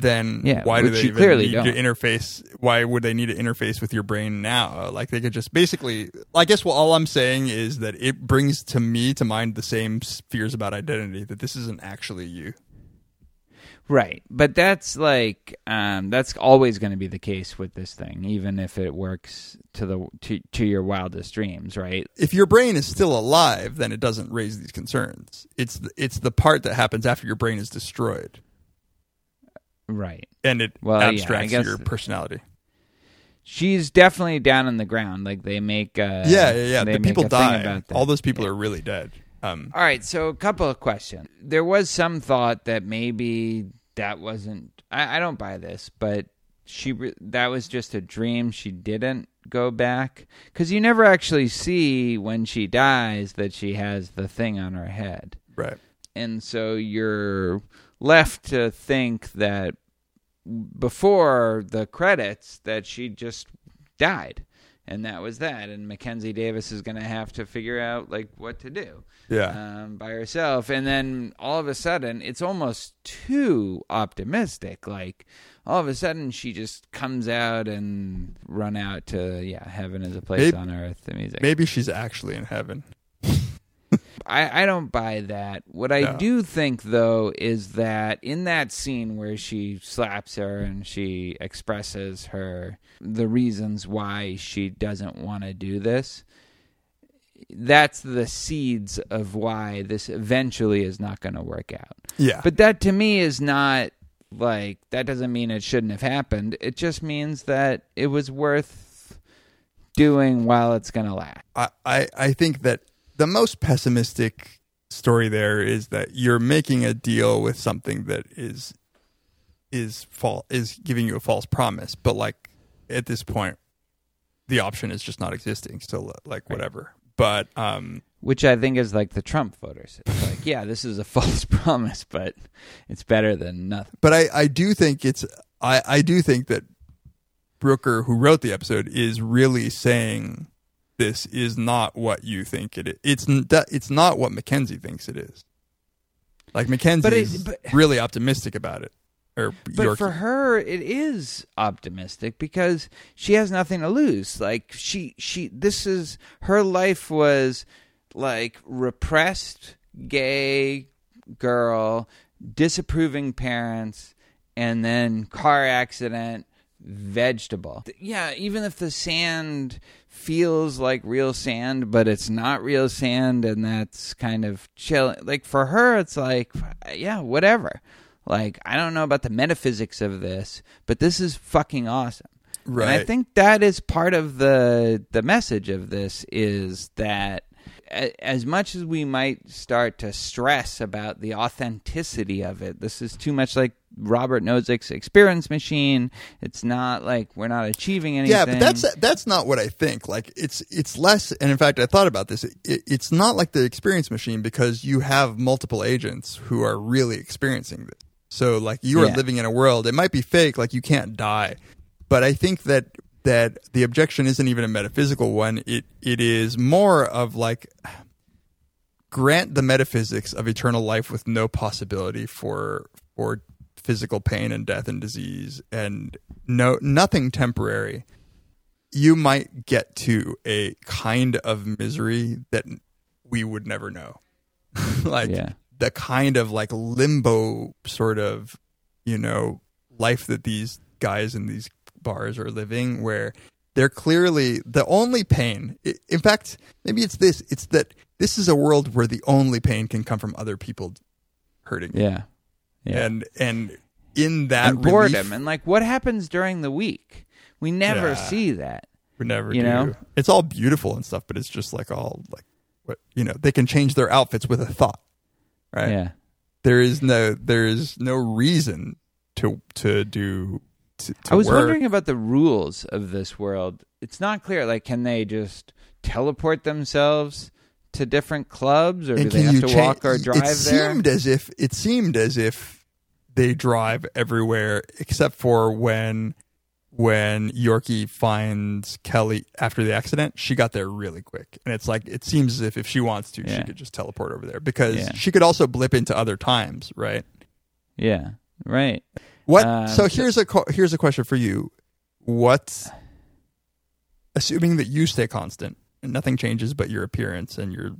then Yeah, why do they even clearly need to don't. interface? Why would they need to interface with your brain now? Like they could just basically. I guess what all I'm saying is that it brings to me to mind the same fears about identity that this isn't actually you. Right. But that's like um that's always going to be the case with this thing even if it works to the to, to your wildest dreams, right? If your brain is still alive, then it doesn't raise these concerns. It's the, it's the part that happens after your brain is destroyed, Right. and it Well, yeah, abstracts guess- your personality. She's definitely down on the ground like they make uh yeah, yeah, yeah. The people die. about. All those people are really dead. Um, All right, so a couple of questions. There was some thought that maybe that wasn't. I, I don't buy this, but she that was just a dream. She didn't go back because you never actually see when she dies that she has the thing on her head, right. and so you're left to think that before the credits that she just died. And that was that. And Mackenzie Davis is going to have to figure out like what to do Yeah. um, by herself. And then all of a sudden, it's almost too optimistic. Like all of a sudden, she just comes out and run out to yeah, heaven is a place Maybe- on earth. The music. Maybe she's actually in heaven. I, I don't buy that. What I No. do think though is that in that scene where she slaps her and she expresses her the reasons why she doesn't want to do this, that's the seeds of why this eventually is not going to work out. Yeah. But that to me is not like that doesn't mean it shouldn't have happened. It just means that it was worth doing while it's going to last. I, I, I think that the most pessimistic story there is that you're making a deal with something that is is false is giving you a false promise. But like at this point, the option is just not existing. So like whatever. But um, Which I think is like the Trump voters. It's like, yeah, this is a false promise, but it's better than nothing. but I, I do think it's I, I do think that Brooker, who wrote the episode, is really saying this is not what you think it is. It's it's not what Mackenzie thinks it is. Like Mackenzie's but- really optimistic about it. Or But Yorkie. for her, it is optimistic because she has nothing to lose. Like she, she, this is her life was like repressed gay girl, disapproving parents, and then car accident, vegetable. Yeah, even if the sand feels like real sand, but it's not real sand, and that's kind of chill. Like for her, it's like, yeah, whatever. Like I don't know about the metaphysics of this, but this is fucking awesome. Right. And I think that is part of the the message of this is that as much as we might start to stress about the authenticity of it, this is too much like Robert Nozick's experience machine. It's not like we're not achieving anything. Yeah, but that's that's not what I think. Like it's it's less, and in fact, I thought about this. It, it's not like the experience machine because you have multiple agents who are really experiencing this. So like you are Yeah. living in a world. It might be fake, like you can't die, but I think that that the objection isn't even a metaphysical one. It it is more of like grant the metaphysics of eternal life with no possibility for for physical pain and death and disease and no nothing temporary you might get to a kind of misery that we would never know. Like Yeah. the kind of like limbo sort of you know life that these guys in these bars are living where they're clearly the only pain in fact maybe it's this it's that this is a world where the only pain can come from other people hurting yeah, yeah. and and in that and boredom relief, and like what happens during the week. We never Yeah. see that. we never you do. know? it's all beautiful and stuff but it's just like all like what you know they can change their outfits with a thought right Yeah. there is no there is no reason to to do to, to I was work. wondering about the rules of this world. It's not clear. Like, can they just teleport themselves to different clubs, or do they have to cha- walk or drive it there? seemed as if it seemed as if they drive everywhere except for when when Yorkie finds Kelly after the accident, she got there really quick. And it's like it seems as if if she wants to, she could just teleport over there because Yeah. she could also blip into other times, right? Yeah. Right. What? Um, so here's a here's a question for you. What? Assuming that you stay constant and nothing changes but your appearance and your,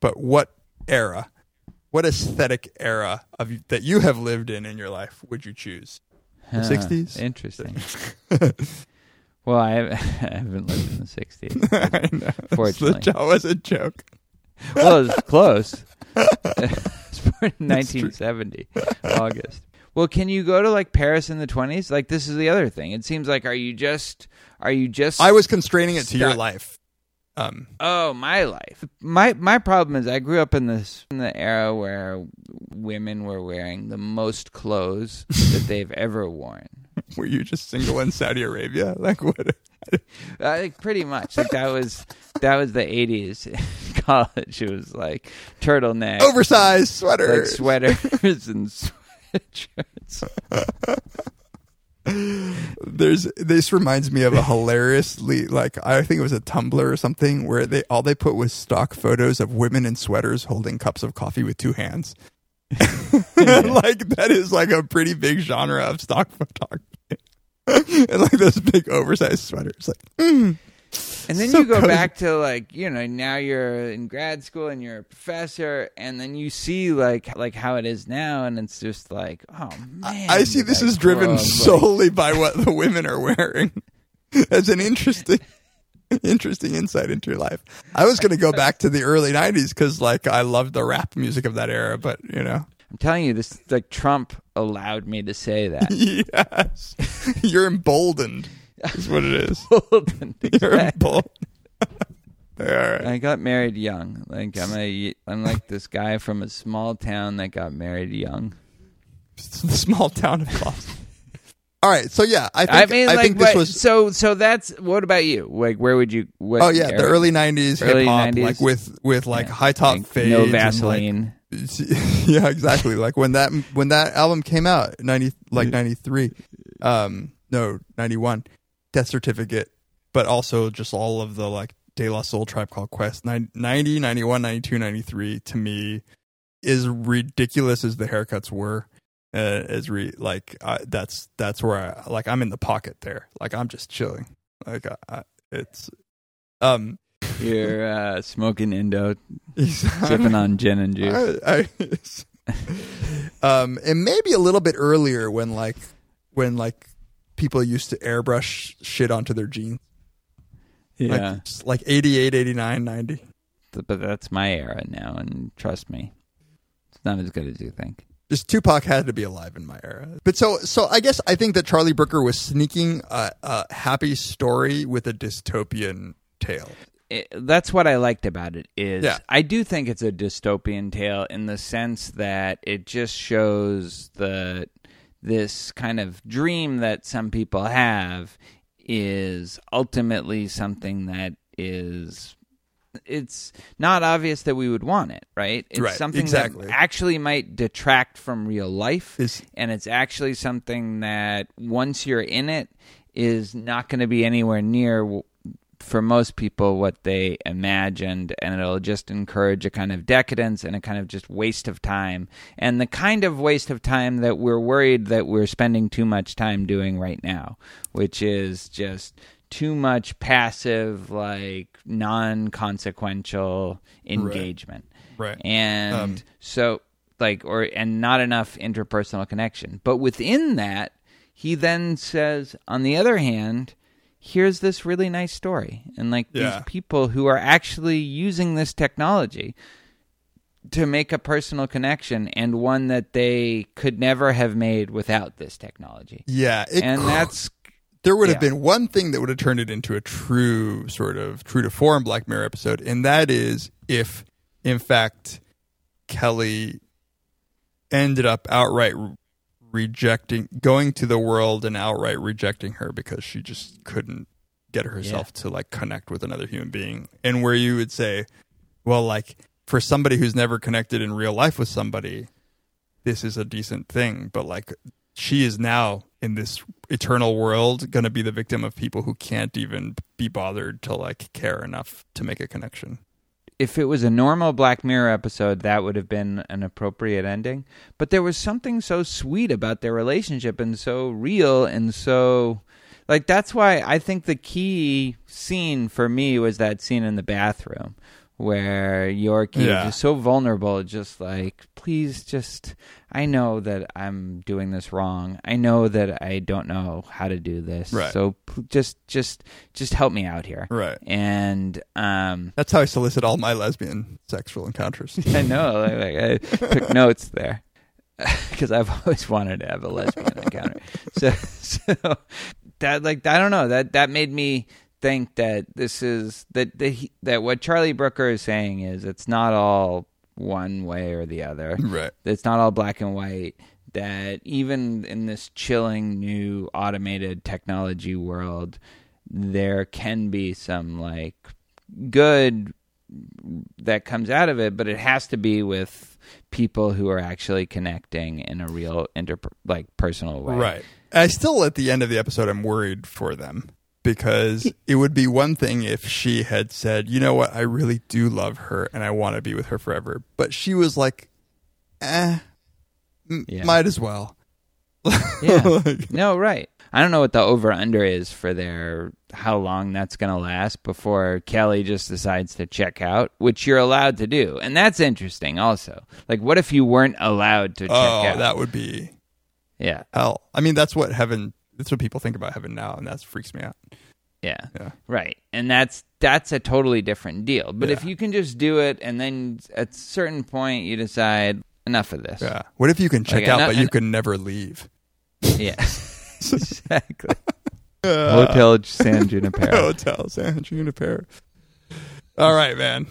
but what era, what aesthetic era of that you have lived in in your life would you choose? The Huh, 60s? Interesting. well, I, I haven't lived in the '60s. I know. Fortunately. that was a joke. well, it's close. it's born in 1970, August. Well, can you go to like Paris in the 20s? Like this is the other thing. It seems like are you just are you just I was constraining it to your life. Um, Oh, my life. My my problem is I grew up in this in the era where women were wearing the most clothes that they've ever worn. were you just single in Saudi Arabia? Like what? Uh, like pretty much. Like that was that was the 80s in college. It was like turtleneck, Oversized sweater. like sweaters and sweatshirts. There's this reminds me of a hilariously like I think it was a Tumblr or something where they all they put was stock photos of women in sweaters holding cups of coffee with two hands. like that is like a pretty big genre of stock photography. and like those big oversized sweaters like mm, And then So you go cozy. back to like you know now you're in grad school and you're a professor, and then you see like like how it is now, and it's just like oh man. I see this is driven grow up, like- solely by what the women are wearing. As an interesting interesting insight into your life. I was going to go back to the early 90s cuz like I loved the rap music of that era, but you know. I'm telling you, this like Trump allowed me to say that. Yes. You're emboldened. Is what it is. You're exactly. emboldened. All right. I got married young. Like I'm a I'm like this guy from a small town that got married young. The small town of Boston. All right, so yeah, I think I mean, like, think this what- was. so. So that's what about you? Like, where would you? What Oh yeah, the early '90s Early hip hop, 90s. like with with like Yeah. high top Like, fades, no and, like, Vaseline. yeah, exactly. like when that when that album came out, ninety like ninety three, um, no ninety one, Death Certificate, but also just all of the like De La Soul, Tribe Called Quest, 90, 90, 91, 92, 93, to me is ridiculous as the haircuts were. Uh, as re like I, that's that's where I like I'm in the pocket there. Like I'm just chilling. Like I, I, it's um You're uh, smoking Indo, sipping sipping on gin and juice. I, I, um, and maybe a little bit earlier when like when like people used to airbrush shit onto their jeans, yeah, like like 88, 89, 90. But that's my era now, and trust me, it's not as good as you think. Just Tupac had to be alive in my era. But so so I guess I think that Charlie Brooker was sneaking a, a happy story with a dystopian tale. it, that's what I liked about it is Yeah. I do think it's a dystopian tale in the sense that it just shows the this kind of dream that some people have is ultimately something that is it's not obvious that we would want it, right? It's Right, something exactly. that actually might detract from real life Is- and it's actually something that once you're in it is not going to be anywhere near for most people what they imagined and it'll just encourage a kind of decadence and a kind of just waste of time. And the kind of waste of time that we're worried that we're spending too much time doing right now which is just too much passive like non-consequential engagement. Right. and Um, so like or and not enough interpersonal connection. But within that he then says on the other hand here's this really nice story and like Yeah. these people who are actually using this technology to make a personal connection and one that they could never have made without this technology Yeah, it, and that's there would have yeah. been one thing that would have turned it into a true sort of true to form Black Mirror episode, and that is if, in fact, Kelly ended up outright rejecting, going to the world and outright rejecting her because she just couldn't get herself to like connect with another human being, and where you would say, well, like for somebody who's never connected in real life with somebody, this is a decent thing, but like she is now in this eternal world going to be the victim of people who can't even be bothered to like care enough to make a connection. If it was a normal Black Mirror episode, that would have been an appropriate ending. But there was something so sweet about their relationship and so real and so like that's why I think the key scene for me was that scene in the bathroom where Yorkie Yeah. is so vulnerable, just like, please just I know that I'm doing this wrong. I know that I don't know how to do this. Right. So p- just just just help me out here. Right. And um That's how I solicit all my lesbian sexual encounters. I know. Like, like, I took notes there because I've always wanted to have a lesbian encounter. So, so that like I don't know that that made me think that this is that the, that what Charlie Brooker is saying is it's not all one way or the other. Right. It's not all black and white. That even in this chilling new automated technology world, there can be some like good that comes out of it, but it has to be with people who are actually connecting in a real inter like personal way. Right. I still, at the end of the episode, I'm worried for them because it would be one thing if she had said, you know what, I really do love her and I want to be with her forever. But she was like, eh, m- Yeah. might as well. Yeah. Like- no, right. I don't know what the over under is for their how long that's going to last before Kelly just decides to check out, which you're allowed to do. And that's interesting also. Like what if you weren't allowed to check oh, out? that would be yeah. hell. I mean, that's what heaven, that's what people think about heaven now, and that freaks me out. Yeah. Yeah. Right. And that's that's a totally different deal. But if you can just do it and then at a certain point you decide enough of this. Yeah. What if you can check Like, out, and- but you and- can never leave? Yeah. exactly. Hotel San Junipero. Hotel San Junipero. All right, man.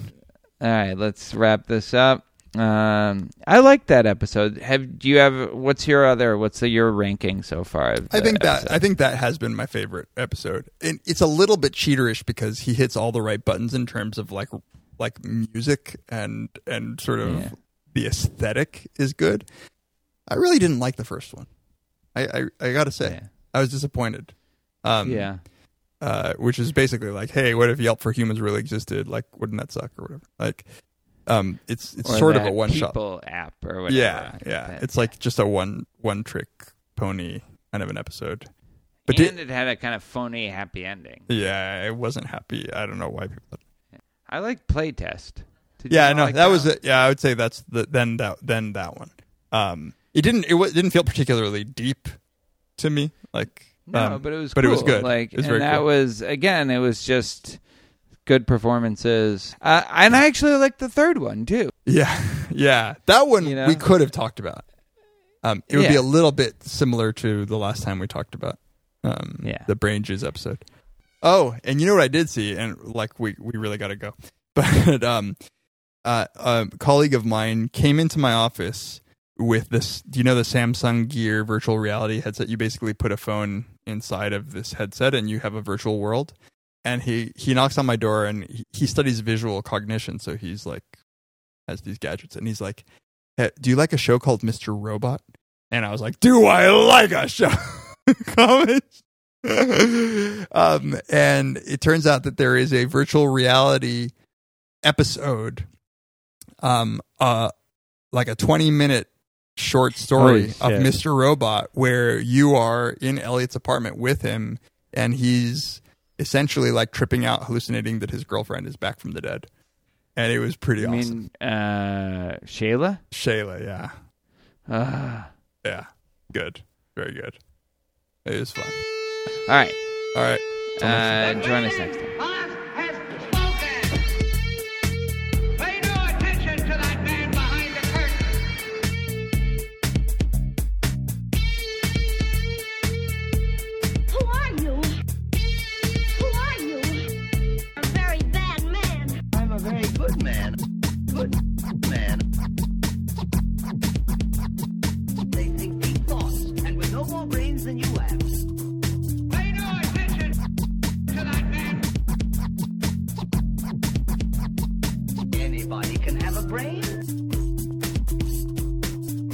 All right, let's wrap this up. Um, I like that episode. Have do you have what's your other what's the, your ranking so far? I think that episode? I think that has been my favorite episode. And it's a little bit cheaterish because he hits all the right buttons in terms of like like music and and sort of Yeah. the aesthetic is good. I really didn't like the first one. I I, I got to say Yeah. I was disappointed. Um, yeah. uh, which is basically like, hey, what if Yelp for Humans really existed? Like, wouldn't that suck or whatever? Like, um, it's it's Or sort of a one shot. people app or whatever. Yeah, yeah. That- It's like just a one one trick pony kind of an episode. But and did, it had a kind of phony happy ending. yeah, it wasn't happy. I don't know why people. I like playtest. Yeah, no, like that was it. Yeah, I would say that's the then that then that one. Um, it didn't it, wa- didn't feel particularly deep to me. Like No, um, but it was but it was good. Like was and that cool. was again, it was just good performances. Uh, and I actually like the third one too. Yeah, yeah. That one You know? we could have talked about. Um, it would be a little bit similar to the last time we talked about um, Yeah. the brain juice episode. Oh, and you know what I did see, and like we we really got to go, but um, uh, a colleague of mine came into my office with this. Do you know the Samsung Gear virtual reality headset? You basically put a phone inside of this headset, and you have a virtual world. And he he knocks on my door, and he, he studies visual cognition, so he's like has these gadgets, and he's like, "Hey, "Do you like a show called Mr. Robot?" And I was like, "Do I like a show?" Um, and it turns out that there is a virtual reality episode, um, uh, like a twenty minute short story of. Mr. Robot, where you are in Elliot's apartment with him, and he's essentially like tripping out, hallucinating that his girlfriend is back from the dead. And it was pretty I awesome. mean, uh, Shayla. Shayla, yeah. Uh, Yeah. Good. Very good. It was fun. all right. All right. Uh, join us next time. Brain.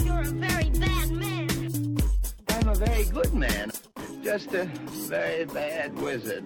You're a very bad man. I'm a very good man. Just a very bad wizard.